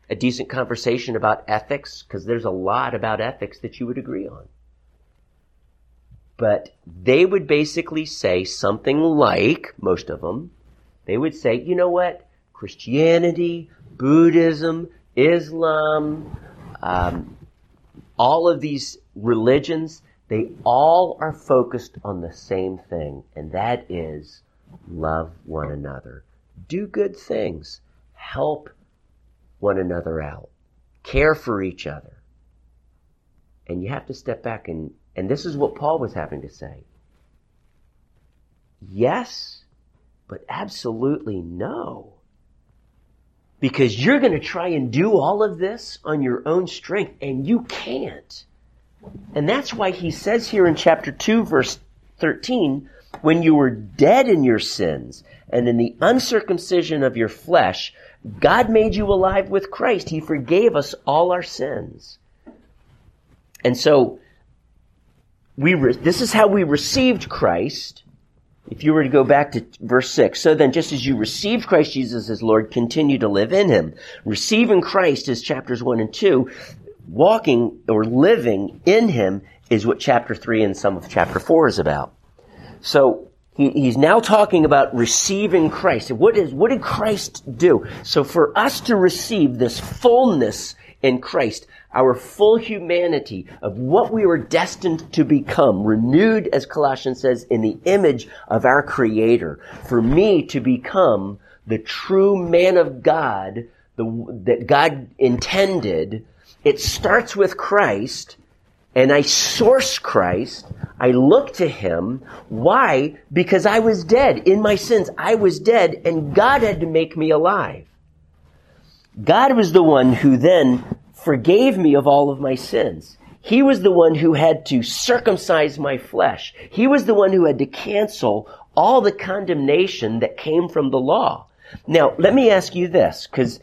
Speaker 1: a decent conversation about ethics, because there's a lot about ethics that you would agree on. But they would basically say something like, most of them, they would say, you know what? Christianity, Buddhism, Islam, um, all of these religions, they all are focused on the same thing, and that is love one another. Do good things. Help one another out. Care for each other. And you have to step back and, and this is what Paul was having to say. Yes, but absolutely no. Because you're going to try and do all of this on your own strength, and you can't. And that's why he says here in chapter 2, verse 13, when you were dead in your sins and in the uncircumcision of your flesh, God made you alive with Christ. He forgave us all our sins. And so, we re- this is how we received Christ. If you were to go back to verse 6, so then just as you received Christ Jesus as Lord, continue to live in Him. Receiving Christ is chapters 1 and 2. Walking or living in Him is what chapter 3 and some of chapter 4 is about. So, he, he's now talking about receiving Christ. What is, what did Christ do? So for us to receive this fullness in Christ, our full humanity of what we were destined to become, renewed, as Colossians says, in the image of our Creator, for me to become the true man of God the, that God intended, it starts with Christ, and I source Christ. I look to Him. Why? Because I was dead in my sins. I was dead and God had to make me alive. God was the one who then forgave me of all of my sins. He was the one who had to circumcise my flesh. He was the one who had to cancel all the condemnation that came from the law. Now, let me ask you this, because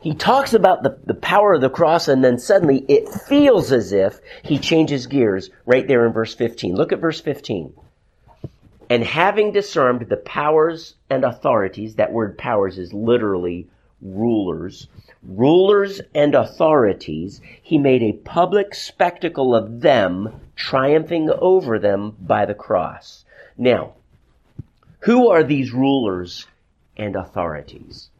Speaker 1: he talks about the, the power of the cross and then suddenly it feels as if he changes gears right there in verse 15. Look at verse 15. And having disarmed the powers and authorities, that word powers is literally rulers, rulers and authorities, he made a public spectacle of them, triumphing over them by the cross. Now, who are these rulers and authorities?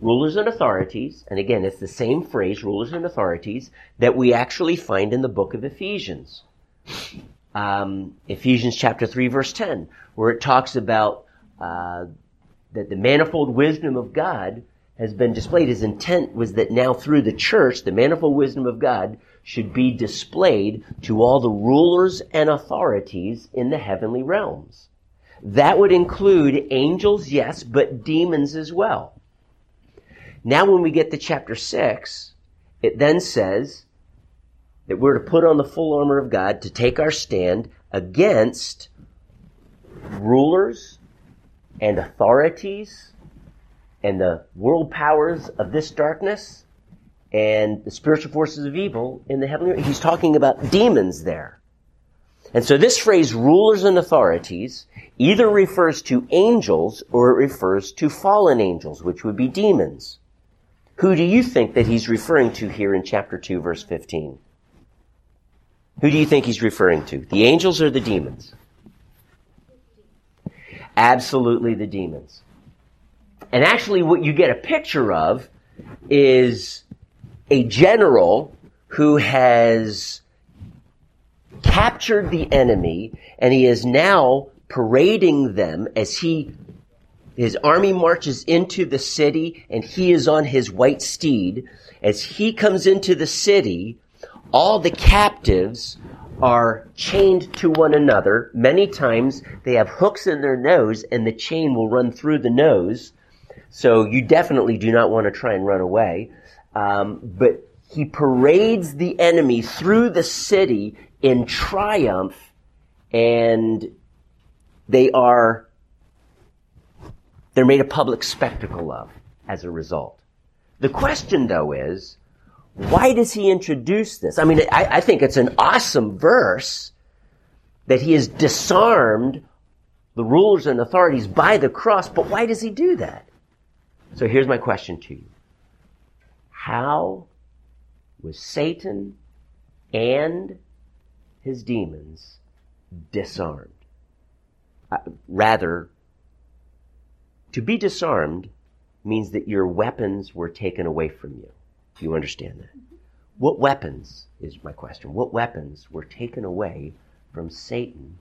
Speaker 1: Rulers and authorities, and again, it's the same phrase, rulers and authorities, that we actually find in the book of Ephesians. Um, Ephesians chapter 3 verse 10, where it talks about uh, that the manifold wisdom of God has been displayed. His intent was that now through the church, the manifold wisdom of God should be displayed to all the rulers and authorities in the heavenly realms. That would include angels, yes, but demons as well. Now when we get to chapter 6, it then says that we're to put on the full armor of God to take our stand against rulers and authorities and the world powers of this darkness and the spiritual forces of evil in the heavenly he's talking about demons there. And so this phrase rulers and authorities either refers to angels or it refers to fallen angels which would be demons. Who do you think that he's referring to here in chapter 2 verse 15 who do you think he's referring to the angels or the demons absolutely the demons. And actually, what you get a picture of is a general who has captured the enemy and he is now parading them as he his army marches into the city and he is on his white steed. As he comes into the city all the captives are chained to one another many times they have hooks in their nose and the chain will run through the nose so you definitely do not want to try and run away. Um, but he parades the enemy through the city in triumph, and they are they're made a public spectacle of as a result. The question, though, is why does he introduce this? I mean, I, I think it's an awesome verse that he has disarmed the rulers and authorities by the cross, but why does he do that? So here's my question to you. How was Satan and his demons disarmed? Uh, rather, to be disarmed means that your weapons were taken away from you. You understand that? What weapons, is my question, what weapons were taken away from Satan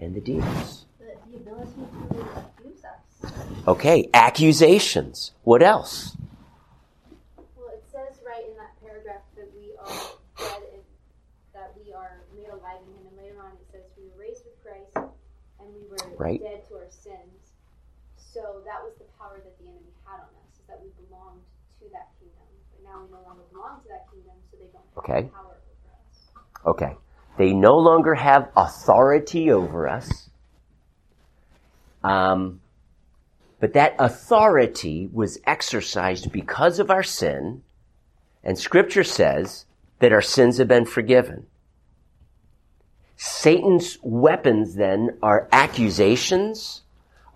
Speaker 1: and the demons?
Speaker 4: The, the ability to accuse us.
Speaker 1: Okay, accusations. What else?
Speaker 2: Well, it says right in that paragraph that we are dead and that we are made alive in Him, and later on it says we were raised with Christ and we were
Speaker 1: Right.
Speaker 2: dead to our sins. So that was the power that the enemy had on us, is that we belonged to that kingdom. But now we no longer belong to that kingdom, so they don't have
Speaker 1: Okay. Okay. They no longer have authority over us. Um, but that authority was exercised because of our sin, and Scripture says that our sins have been forgiven. Satan's weapons then are accusations,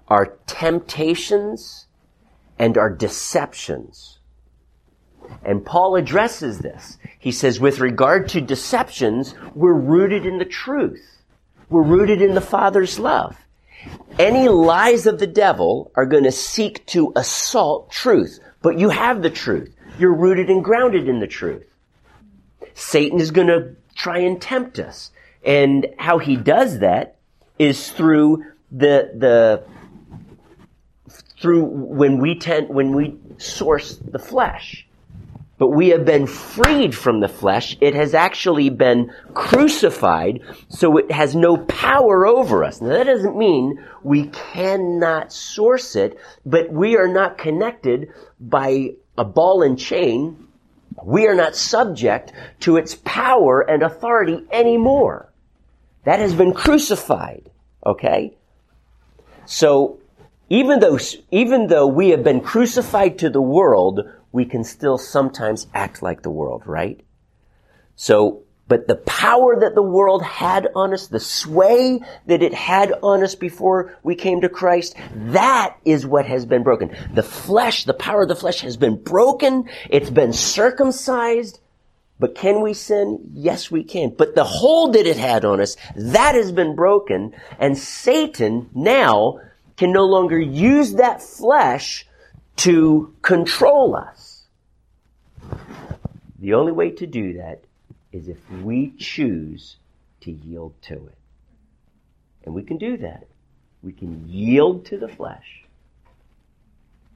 Speaker 1: are temptations, and are deceptions. And Paul addresses this. He says, with regard to deceptions, we're rooted in the truth. We're rooted in the Father's love. Any lies of the devil are going to seek to assault truth, but you have the truth. You're rooted and grounded in the truth. Satan is going to try and tempt us. And how he does that is through the, the, through when we tend, when we source the flesh. But we have been freed from the flesh. It has actually been crucified, so it has no power over us. Now that doesn't mean we cannot source it, but we are not connected by a ball and chain, we are not subject to its power and authority anymore. That has been crucified. Okay? So, even though, even though we have been crucified to the world, we can still sometimes act like the world, right? So, but the power that the world had on us, the sway that it had on us before we came to Christ, that is what has been broken. The flesh, the power of the flesh has been broken. It's been circumcised. But can we sin? Yes, we can. But the hold that it had on us, that has been broken. And Satan now can no longer use that flesh to control us. The only way to do that is if we choose to yield to it. And we can do that. We can yield to the flesh,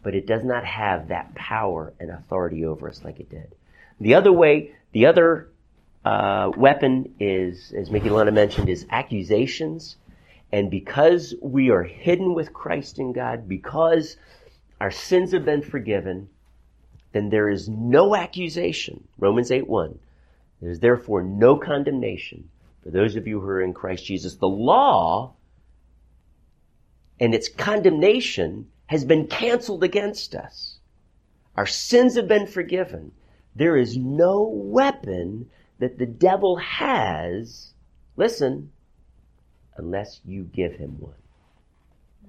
Speaker 1: but it does not have that power and authority over us like it did. The other way, the other uh, weapon is, as Mickey Lana mentioned, is accusations. And because we are hidden with Christ in God, because our sins have been forgiven, then there is no accusation. Romans 8 1. There is therefore no condemnation for those of you who are in Christ Jesus. The law and its condemnation has been canceled against us. Our sins have been forgiven. There is no weapon that the devil has, listen, unless you give him one.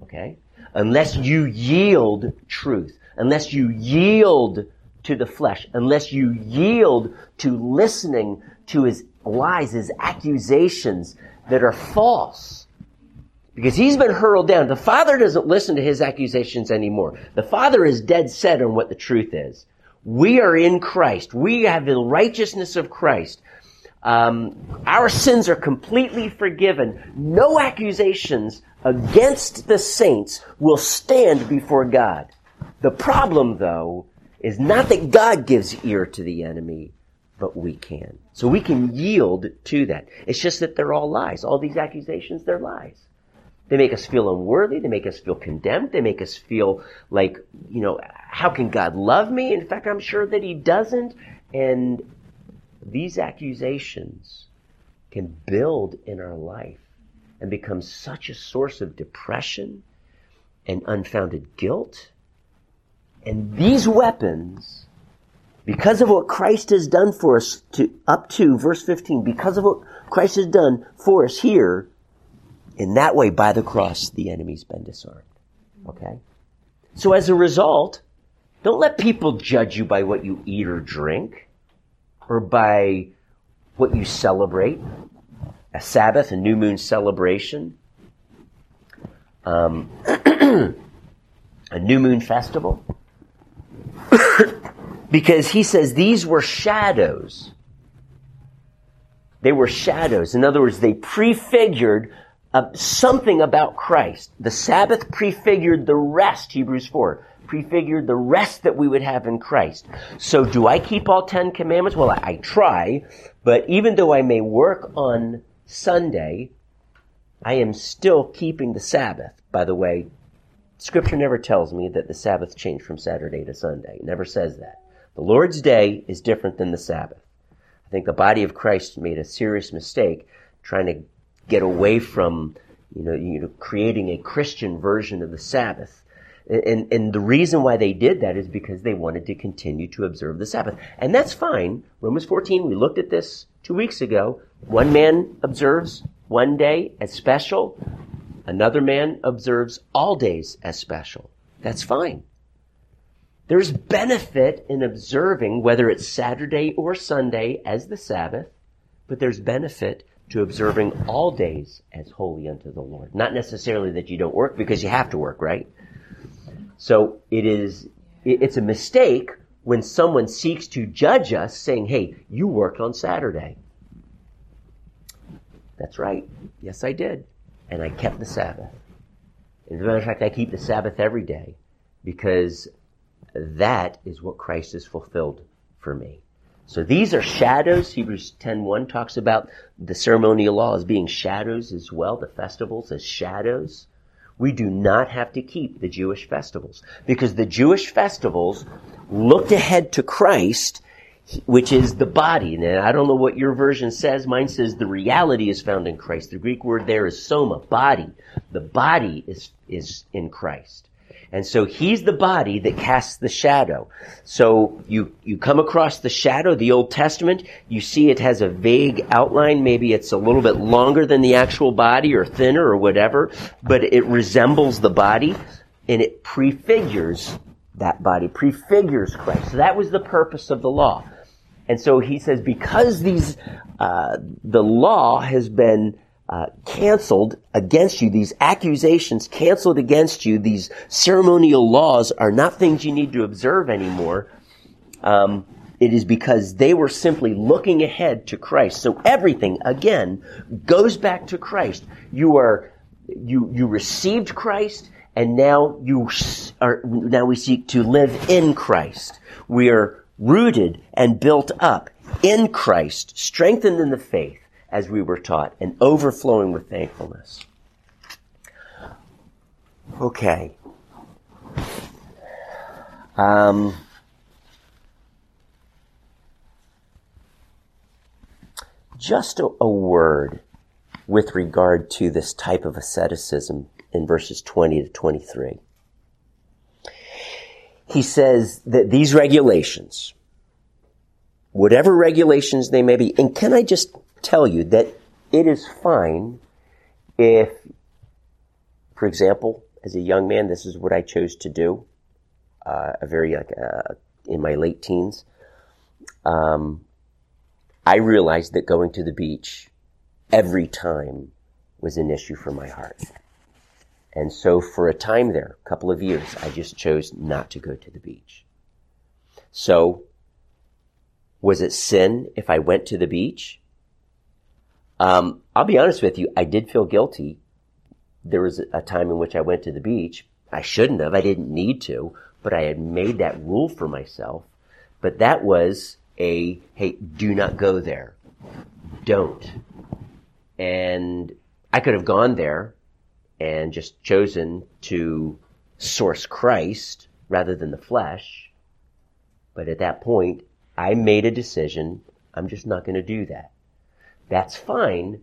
Speaker 1: Okay? Unless you yield truth. Unless you yield to the flesh, unless you yield to listening to his lies, his accusations that are false. Because he's been hurled down. The Father doesn't listen to his accusations anymore. The Father is dead set on what the truth is. We are in Christ. We have the righteousness of Christ. Um, our sins are completely forgiven. No accusations against the saints will stand before God. The problem, though, is not that God gives ear to the enemy, but we can. So we can yield to that. It's just that they're all lies. All these accusations, they're lies. They make us feel unworthy. They make us feel condemned. They make us feel like, you know, how can God love me? In fact, I'm sure that He doesn't. And these accusations can build in our life and become such a source of depression and unfounded guilt and these weapons, because of what Christ has done for us to, up to verse 15, because of what Christ has done for us here, in that way, by the cross, the enemy's been disarmed. Okay? So as a result, don't let people judge you by what you eat or drink, or by what you celebrate. A Sabbath, a new moon celebration, um, a new moon festival. because he says these were shadows. They were shadows. In other words, they prefigured uh, something about Christ. The Sabbath prefigured the rest, Hebrews 4, prefigured the rest that we would have in Christ. So do I keep all Ten Commandments? Well, I, I try, but even though I may work on Sunday, I am still keeping the Sabbath. By the way, Scripture never tells me that the Sabbath changed from Saturday to Sunday. It never says that. The Lord's Day is different than the Sabbath. I think the body of Christ made a serious mistake trying to get away from, you know, you know creating a Christian version of the Sabbath. And, and the reason why they did that is because they wanted to continue to observe the Sabbath. And that's fine. Romans 14, we looked at this two weeks ago. One man observes one day as special. Another man observes all days as special. That's fine. There's benefit in observing whether it's Saturday or Sunday as the Sabbath, but there's benefit to observing all days as holy unto the Lord. Not necessarily that you don't work because you have to work, right? So it is, it's a mistake when someone seeks to judge us saying, hey, you worked on Saturday. That's right. Yes, I did and I kept the Sabbath. As a matter of fact, I keep the Sabbath every day because that is what Christ has fulfilled for me. So these are shadows. Hebrews 10.1 talks about the ceremonial law as being shadows as well, the festivals as shadows. We do not have to keep the Jewish festivals because the Jewish festivals looked ahead to Christ, which is the body. And I don't know what your version says. Mine says the reality is found in Christ. The Greek word there is soma, body. The body is, is in Christ. And so he's the body that casts the shadow. So you, you come across the shadow, the Old Testament, you see it has a vague outline. Maybe it's a little bit longer than the actual body or thinner or whatever, but it resembles the body and it prefigures that body, prefigures Christ. So that was the purpose of the law. And so he says, because these, uh, the law has been uh, canceled against you, these accusations canceled against you, these ceremonial laws are not things you need to observe anymore. Um, it is because they were simply looking ahead to Christ. So everything, again, goes back to Christ. You are, you, you received Christ, and now you are, now we seek to live in Christ. We are rooted and built up in Christ, strengthened in the faith as we were taught and overflowing with thankfulness. Okay. Um, just a, a word with regard to this type of asceticism in verses 20 to 23. He says that these regulations, whatever regulations they may be, and can I just tell you that it is fine if, for example, as a young man, this is what I chose to do. Uh, a very like uh, in my late teens, um, I realized that going to the beach every time was an issue for my heart. And so for a time there, a couple of years, I just chose not to go to the beach. So was it sin if I went to the beach? Um, I'll be honest with you, I did feel guilty. There was a time in which I went to the beach. I shouldn't have. I didn't need to, but I had made that rule for myself. But that was a, hey, do not go there. Don't. And I could have gone there and just chosen to source Christ rather than the flesh. But at that point, I made a decision. I'm just not going to do that. That's fine,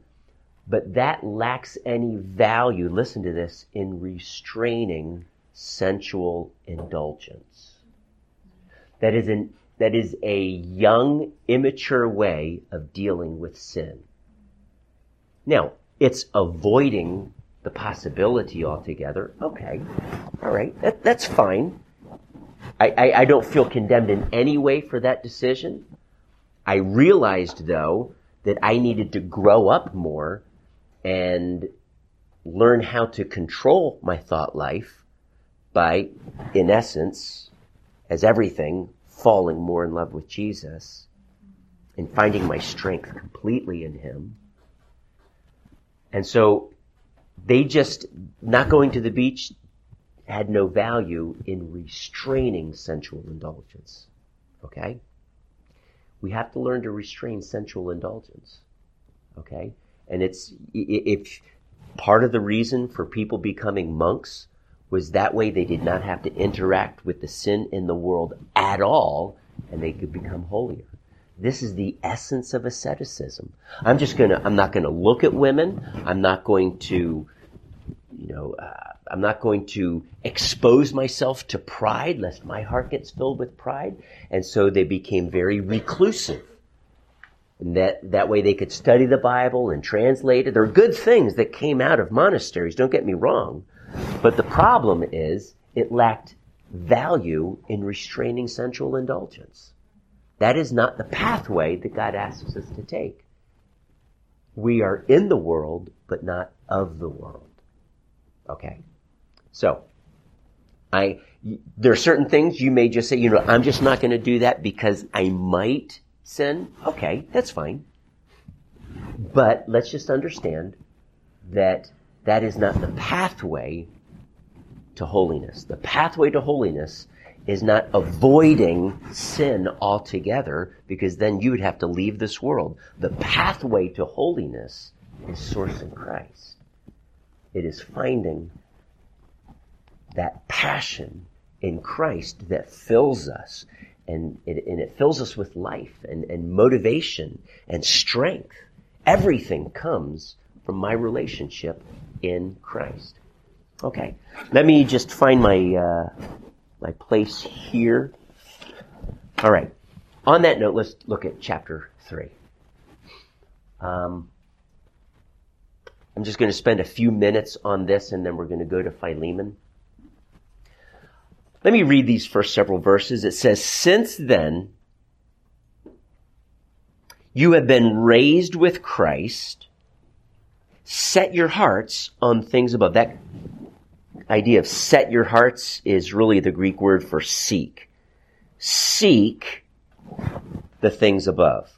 Speaker 1: but that lacks any value, listen to this, in restraining sensual indulgence. That is an that is a young, immature way of dealing with sin. Now, it's avoiding the possibility altogether. Okay. All right. That, that's fine. I, I, I don't feel condemned in any way for that decision. I realized, though, that I needed to grow up more and learn how to control my thought life by, in essence, as everything, falling more in love with Jesus and finding my strength completely in Him. And so they just, not going to the beach had no value in restraining sensual indulgence. Okay? We have to learn to restrain sensual indulgence. Okay? And it's, if part of the reason for people becoming monks was that way they did not have to interact with the sin in the world at all and they could become holier. This is the essence of asceticism. I'm just gonna, I'm not gonna look at women. I'm not going to, you know, uh, I'm not going to expose myself to pride lest my heart gets filled with pride. And so they became very reclusive. And that, that way they could study the Bible and translate it. There are good things that came out of monasteries, don't get me wrong. But the problem is it lacked value in restraining sensual indulgence. That is not the pathway that God asks us to take. We are in the world, but not of the world. Okay. So, I, there are certain things you may just say, you know, I'm just not going to do that because I might sin. Okay, that's fine. But let's just understand that that is not the pathway to holiness. The pathway to holiness is not avoiding sin altogether because then you would have to leave this world. The pathway to holiness is sourcing Christ. It is finding that passion in Christ that fills us and it, and it fills us with life and, and motivation and strength. Everything comes from my relationship in Christ. Okay, let me just find my uh, my place here. All right. On that note, let's look at chapter three. Um, I'm just going to spend a few minutes on this, and then we're going to go to Philemon. Let me read these first several verses. It says, Since then, you have been raised with Christ. Set your hearts on things above. That idea of set your hearts is really the Greek word for seek. Seek the things above.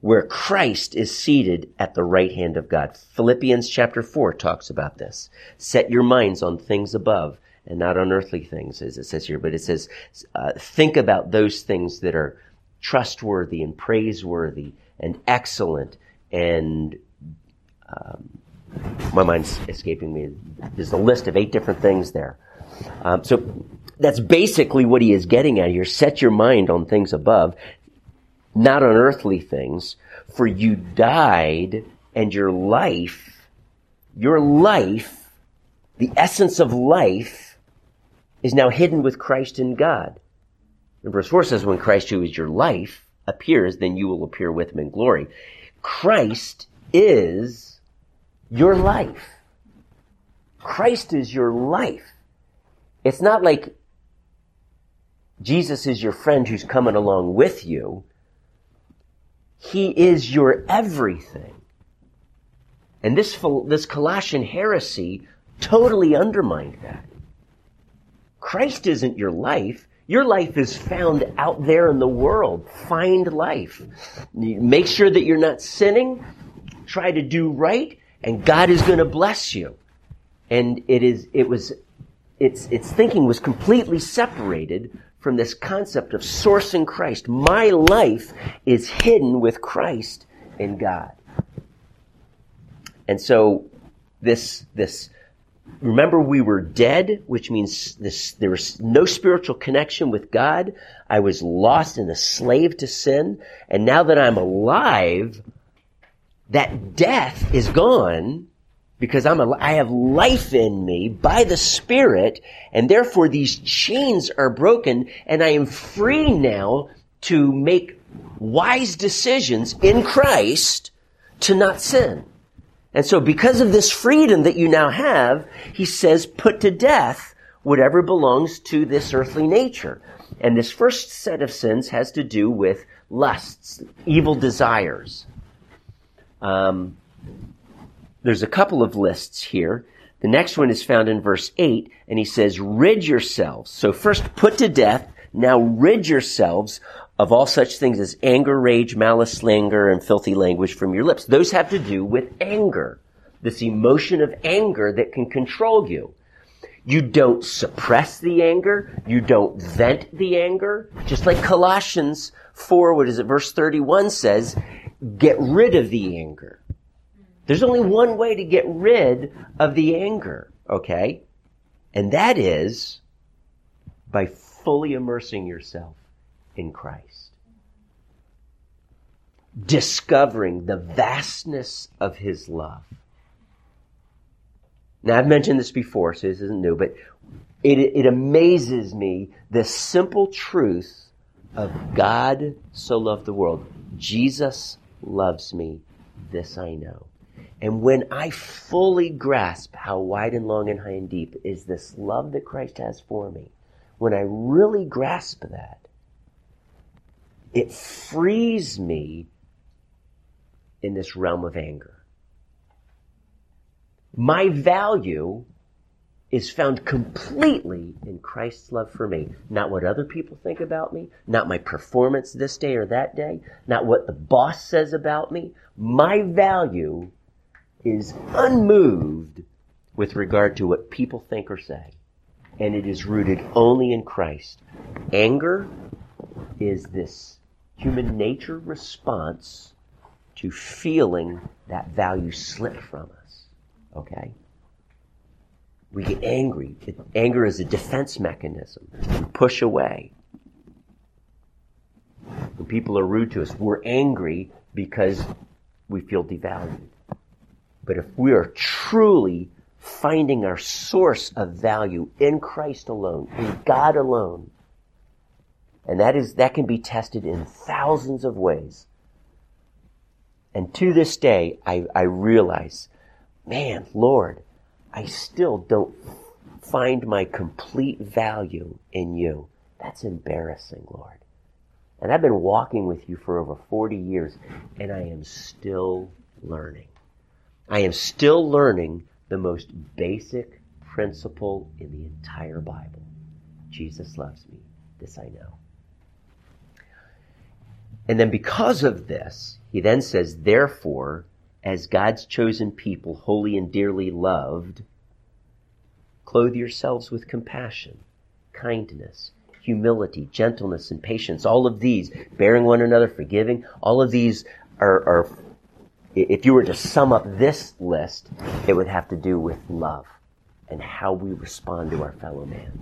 Speaker 1: Where Christ is seated at the right hand of God. Philippians chapter 4 talks about this. Set your minds on things above and not on earthly things, as it says here, but it says, uh, think about those things that are trustworthy and praiseworthy and excellent and um, my mind's escaping me. There's a list of eight different things there. Um, so that's basically what he is getting at here. Set your mind on things above, not on earthly things, for you died and your life, your life, the essence of life, is now hidden with Christ in God. And verse 4 says, When Christ, who is your life, appears, then you will appear with him in glory. Christ is your life. Christ is your life. It's not like Jesus is your friend who's coming along with you. He is your everything. And this, this Colossian heresy totally undermined that. Christ isn't your life. Your life is found out there in the world. Find life. Make sure that you're not sinning. Try to do right, and God is going to bless you. And it is, it was, its, its thinking was completely separated from this concept of sourcing Christ. My life is hidden with Christ in God. And so this, this remember we were dead, which means this, there was no spiritual connection with God. I was lost and a slave to sin. And now that I'm alive, that death is gone because I'm a, I have life in me by the Spirit, and therefore these chains are broken, and I am free now to make wise decisions in Christ to not sin. And so because of this freedom that you now have, he says, put to death whatever belongs to this earthly nature. And this first set of sins has to do with lusts, evil desires. Um, there's a couple of lists here. The next one is found in verse 8, and he says, rid yourselves. So first put to death, now rid yourselves of all such things as anger, rage, malice, slander, and filthy language from your lips. Those have to do with anger. This emotion of anger that can control you. You don't suppress the anger. You don't vent the anger. Just like Colossians 4, what is it, verse 31 says, get rid of the anger. There's only one way to get rid of the anger, okay? And that is by fully immersing yourself in Christ. Discovering the vastness of His love. Now, I've mentioned this before, so this isn't new, but it, it amazes me the simple truth of God so loved the world. Jesus loves me. This I know. And when I fully grasp how wide and long and high and deep is this love that Christ has for me, when I really grasp that, it frees me in this realm of anger. My value is found completely in Christ's love for me. Not what other people think about me, not my performance this day or that day, not what the boss says about me. My value is unmoved with regard to what people think or say. And it is rooted only in Christ. Anger is this human nature response to feeling that value slip from us. Okay? We get angry. Anger is a defense mechanism. We push away. When people are rude to us, we're angry because we feel devalued. But if we are truly finding our source of value in Christ alone, in God alone, and that is, that can be tested in thousands of ways. And to this day, I, I realize, man, Lord, I still don't find my complete value in you. That's embarrassing, Lord. And I've been walking with you for over 40 years, and I am still learning. I am still learning the most basic principle in the entire Bible. Jesus loves me. This I know. And then because of this, he then says, therefore, as God's chosen people, holy and dearly loved, clothe yourselves with compassion, kindness, humility, gentleness, and patience. All of these, bearing one another, forgiving, all of these are, are, if you were to sum up this list, it would have to do with love and how we respond to our fellow man.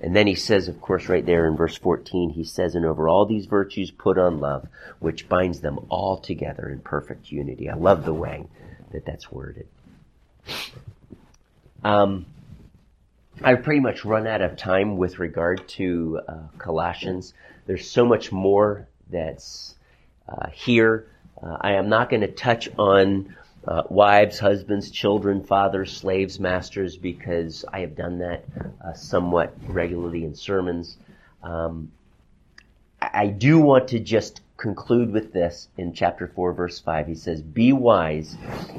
Speaker 1: And then he says, of course, right there in verse 14, he says, and over all these virtues put on love, which binds them all together in perfect unity. I love the way that that's worded. Um, I've pretty much run out of time with regard to uh, Colossians. There's so much more that's uh, here. Uh, I am not going to touch on uh, wives, husbands, children, fathers, slaves, masters, because I have done that uh, somewhat regularly in sermons. Um, I do want to just conclude with this in chapter 4, verse 5. He says, Be wise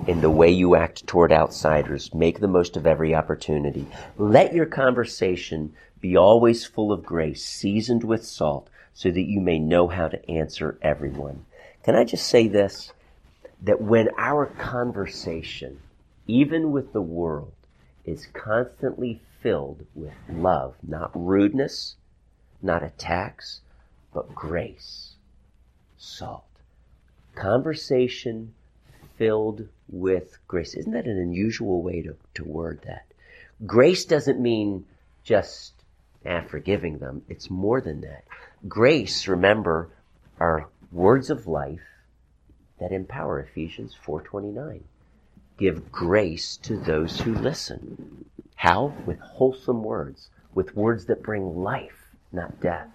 Speaker 1: in the way you act toward outsiders. Make the most of every opportunity. Let your conversation be always full of grace, seasoned with salt, so that you may know how to answer everyone. Can I just say this? that when our conversation, even with the world, is constantly filled with love, not rudeness, not attacks, but grace, salt. Conversation filled with grace. Isn't that an unusual way to, to word that? Grace doesn't mean just eh, forgiving them. It's more than that. Grace, remember, are words of life that empower Ephesians 4:29. Give grace to those who listen. How? With wholesome words, with words that bring life, not death.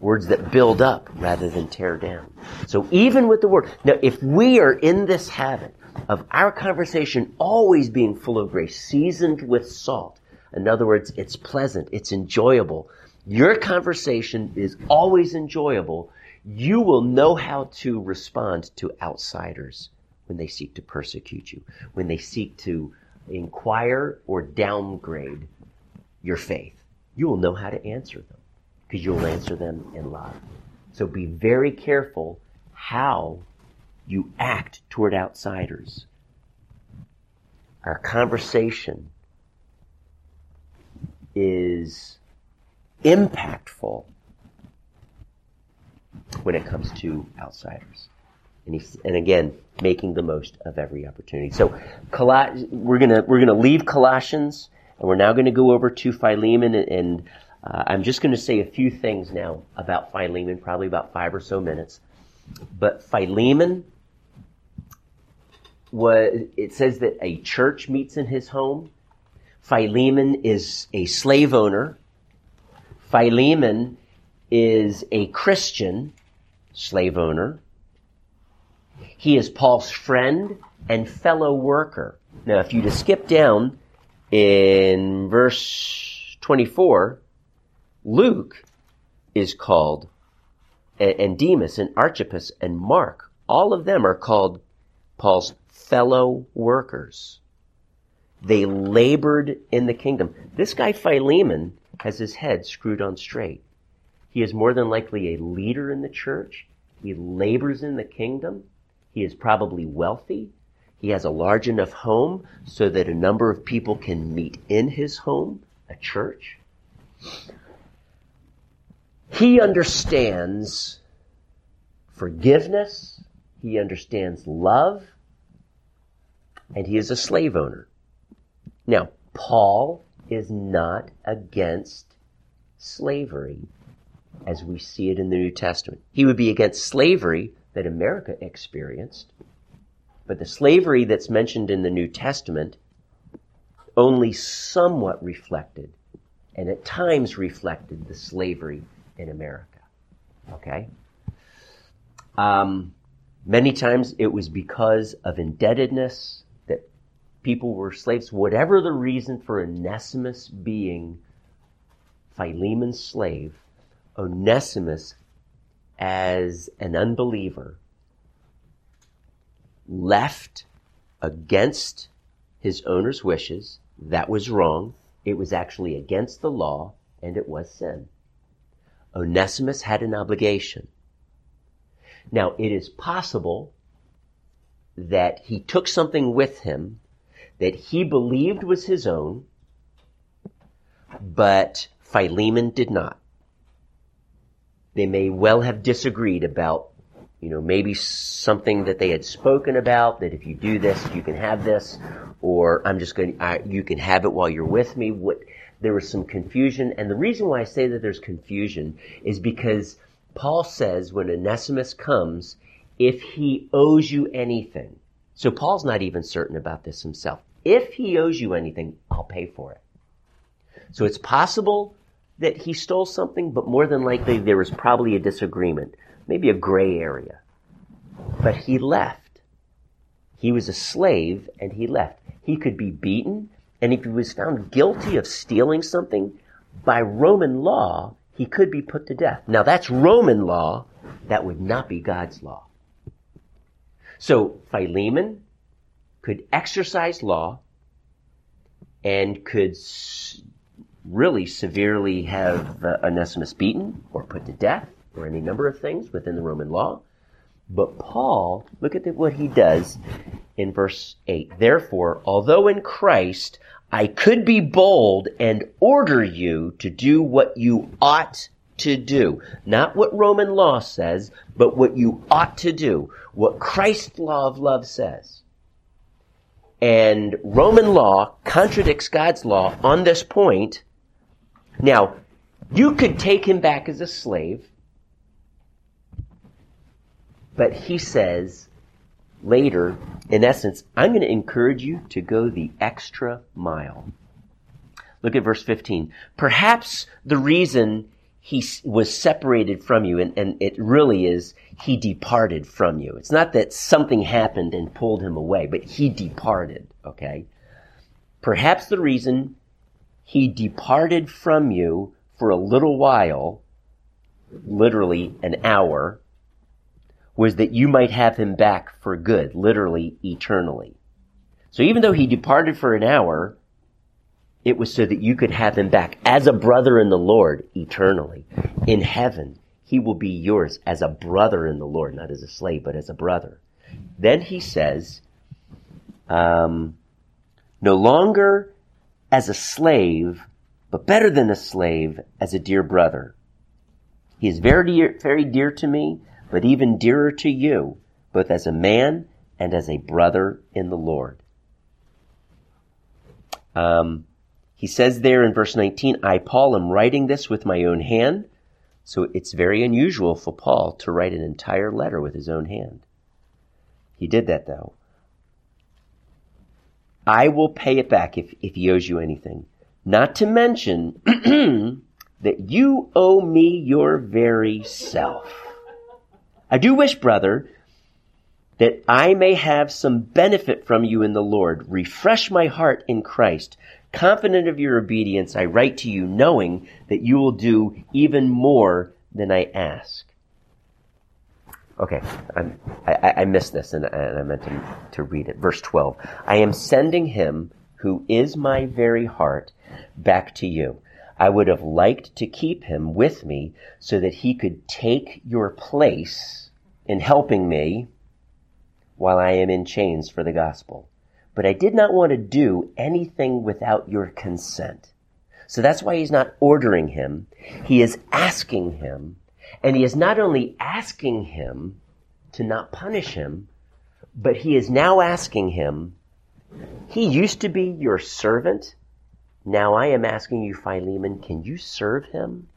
Speaker 1: Words that build up rather than tear down. So even with the word, now if we are in this habit of our conversation always being full of grace, seasoned with salt, in other words, it's pleasant, it's enjoyable. Your conversation is always enjoyable you will know how to respond to outsiders when they seek to persecute you, when they seek to inquire or downgrade your faith. You will know how to answer them because you'll answer them in love. So be very careful how you act toward outsiders. Our conversation is impactful when it comes to outsiders. And, and again, making the most of every opportunity. So we're gonna we're gonna leave Colossians, and we're now going to go over to Philemon, and, and uh, I'm just going to say a few things now about Philemon, probably about five or so minutes. But Philemon was it says that a church meets in his home. Philemon is a slave owner. Philemon is a Christian slave owner. He is Paul's friend and fellow worker. Now, if you just skip down in verse 24, Luke is called, and Demas and Archippus and Mark, all of them are called Paul's fellow workers. They labored in the kingdom. This guy Philemon has his head screwed on straight. He is more than likely a leader in the church. He labors in the kingdom. He is probably wealthy. He has a large enough home so that a number of people can meet in his home, a church. He understands forgiveness. He understands love. And he is a slave owner. Now, Paul is not against slavery as we see it in the New Testament. He would be against slavery that America experienced, but the slavery that's mentioned in the New Testament only somewhat reflected, and at times reflected, the slavery in America. Okay? Um, many times it was because of indebtedness that people were slaves. Whatever the reason for Onesimus being Philemon's slave, Onesimus, as an unbeliever, left against his owner's wishes. That was wrong. It was actually against the law, and it was sin. Onesimus had an obligation. Now, it is possible that he took something with him that he believed was his own, but Philemon did not. They may well have disagreed about, you know, maybe something that they had spoken about, that if you do this, you can have this, or I'm just going to, you can have it while you're with me. What, there was some confusion, and the reason why I say that there's confusion is because Paul says when Onesimus comes, if he owes you anything, so Paul's not even certain about this himself. If he owes you anything, I'll pay for it. So it's possible that he stole something, but more than likely there was probably a disagreement, maybe a gray area. But he left. He was a slave and he left. He could be beaten, and if he was found guilty of stealing something, by Roman law, he could be put to death. Now that's Roman law. That would not be God's law. So Philemon could exercise law and could really severely have uh, Onesimus beaten or put to death or any number of things within the Roman law. But Paul, look at what he does in verse 8. Therefore, although in Christ I could be bold and order you to do what you ought to do. Not what Roman law says, but what you ought to do. What Christ's law of love says. And Roman law contradicts God's law on this point. Now, you could take him back as a slave, but he says, later, in essence, I'm going to encourage you to go the extra mile. Look at verse 15. Perhaps the reason he was separated from you, and, and it really is, he departed from you. It's not that something happened and pulled him away, but he departed, okay? Perhaps the reason he departed from you for a little while, literally an hour, was that you might have him back for good, literally eternally. So even though he departed for an hour, it was so that you could have him back as a brother in the Lord eternally. In heaven, he will be yours as a brother in the Lord, not as a slave, but as a brother. Then he says, um, no longer as a slave, but better than a slave, as a dear brother. He is very dear, very dear to me, but even dearer to you, both as a man and as a brother in the Lord. Um, he says there in verse 19, I, Paul, am writing this with my own hand. So it's very unusual for Paul to write an entire letter with his own hand. He did that though. I will pay it back if, if he owes you anything. Not to mention that you owe me your very self. I do wish, brother, that I may have some benefit from you in the Lord. Refresh my heart in Christ. Confident of your obedience, I write to you knowing that you will do even more than I ask. Okay, I, I missed this and, and I meant to, to read it. Verse 12. I am sending him who is my very heart back to you. I would have liked to keep him with me so that he could take your place in helping me while I am in chains for the gospel. But I did not want to do anything without your consent. So that's why he's not ordering him. He is asking him. And he is not only asking him to not punish him, but he is now asking him, he used to be your servant Now I am asking you, Philemon, can you serve him?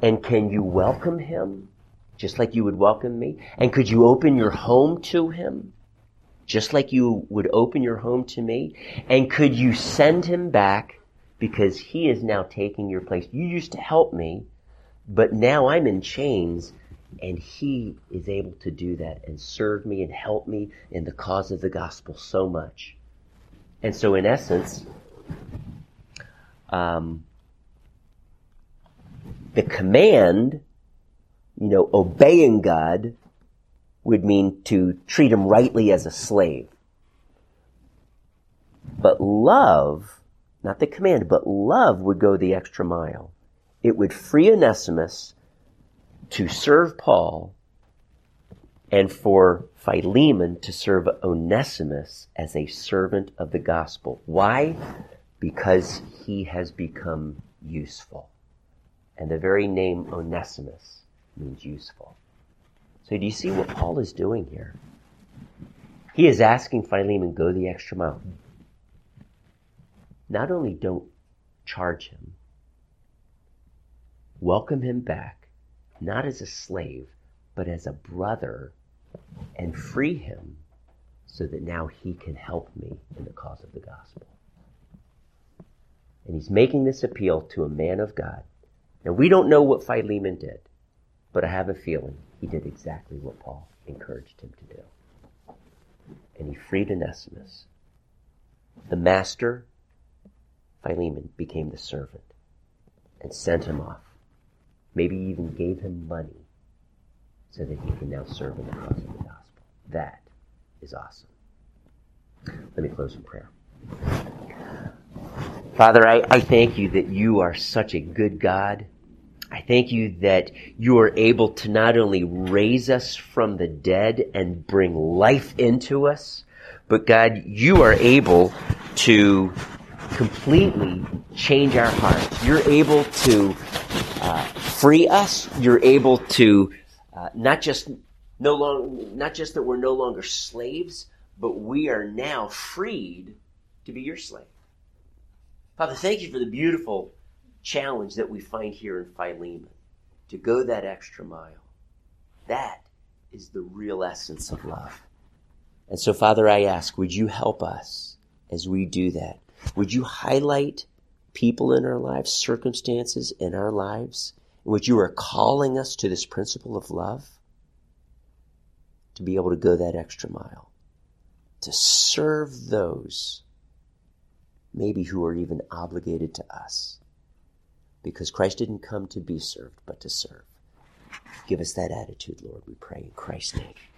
Speaker 1: And can you welcome him just like you would welcome me? And could you open your home to him just like you would open your home to me? And could you send him back because he is now taking your place? You used to help me, but now I'm in chains and he is able to do that and serve me and help me in the cause of the gospel so much. And so, in essence, um, the command, you know, obeying God would mean to treat him rightly as a slave. But love, not the command, but love would go the extra mile. It would free Onesimus to serve Paul and for Philemon to serve Onesimus as a servant of the gospel. Why? Because he has become useful. And the very name Onesimus means useful. So do you see what Paul is doing here? He is asking Philemon, go the extra mile. Not only don't charge him, welcome him back, not as a slave, but as a brother, and free him so that now he can help me in the cause of the gospel. And he's making this appeal to a man of God. Now, we don't know what Philemon did, but I have a feeling he did exactly what Paul encouraged him to do. And he freed Onesimus. The master, Philemon, became the servant and sent him off. Maybe even gave him money so that he can now serve in the cause of the gospel. That is awesome. Let me close in prayer. Father, I, I thank you that you are such a good God. I thank you that you are able to not only raise us from the dead and bring life into us, but God, you are able to completely change our hearts. You're able to uh, free us. You're able to uh, not just no long, not just that we're no longer slaves, but we are now freed to be your slave. Father, thank you for the beautiful challenge that we find here in Philemon to go that extra mile. That is the real essence of love. And so, Father, I ask, would you help us as we do that? Would you highlight people in our lives, circumstances in our lives, in which you are calling us to this principle of love? To be able to go that extra mile, to serve those maybe who are even obligated to us. Because Christ didn't come to be served, but to serve. Give us that attitude, Lord, we pray in Christ's name.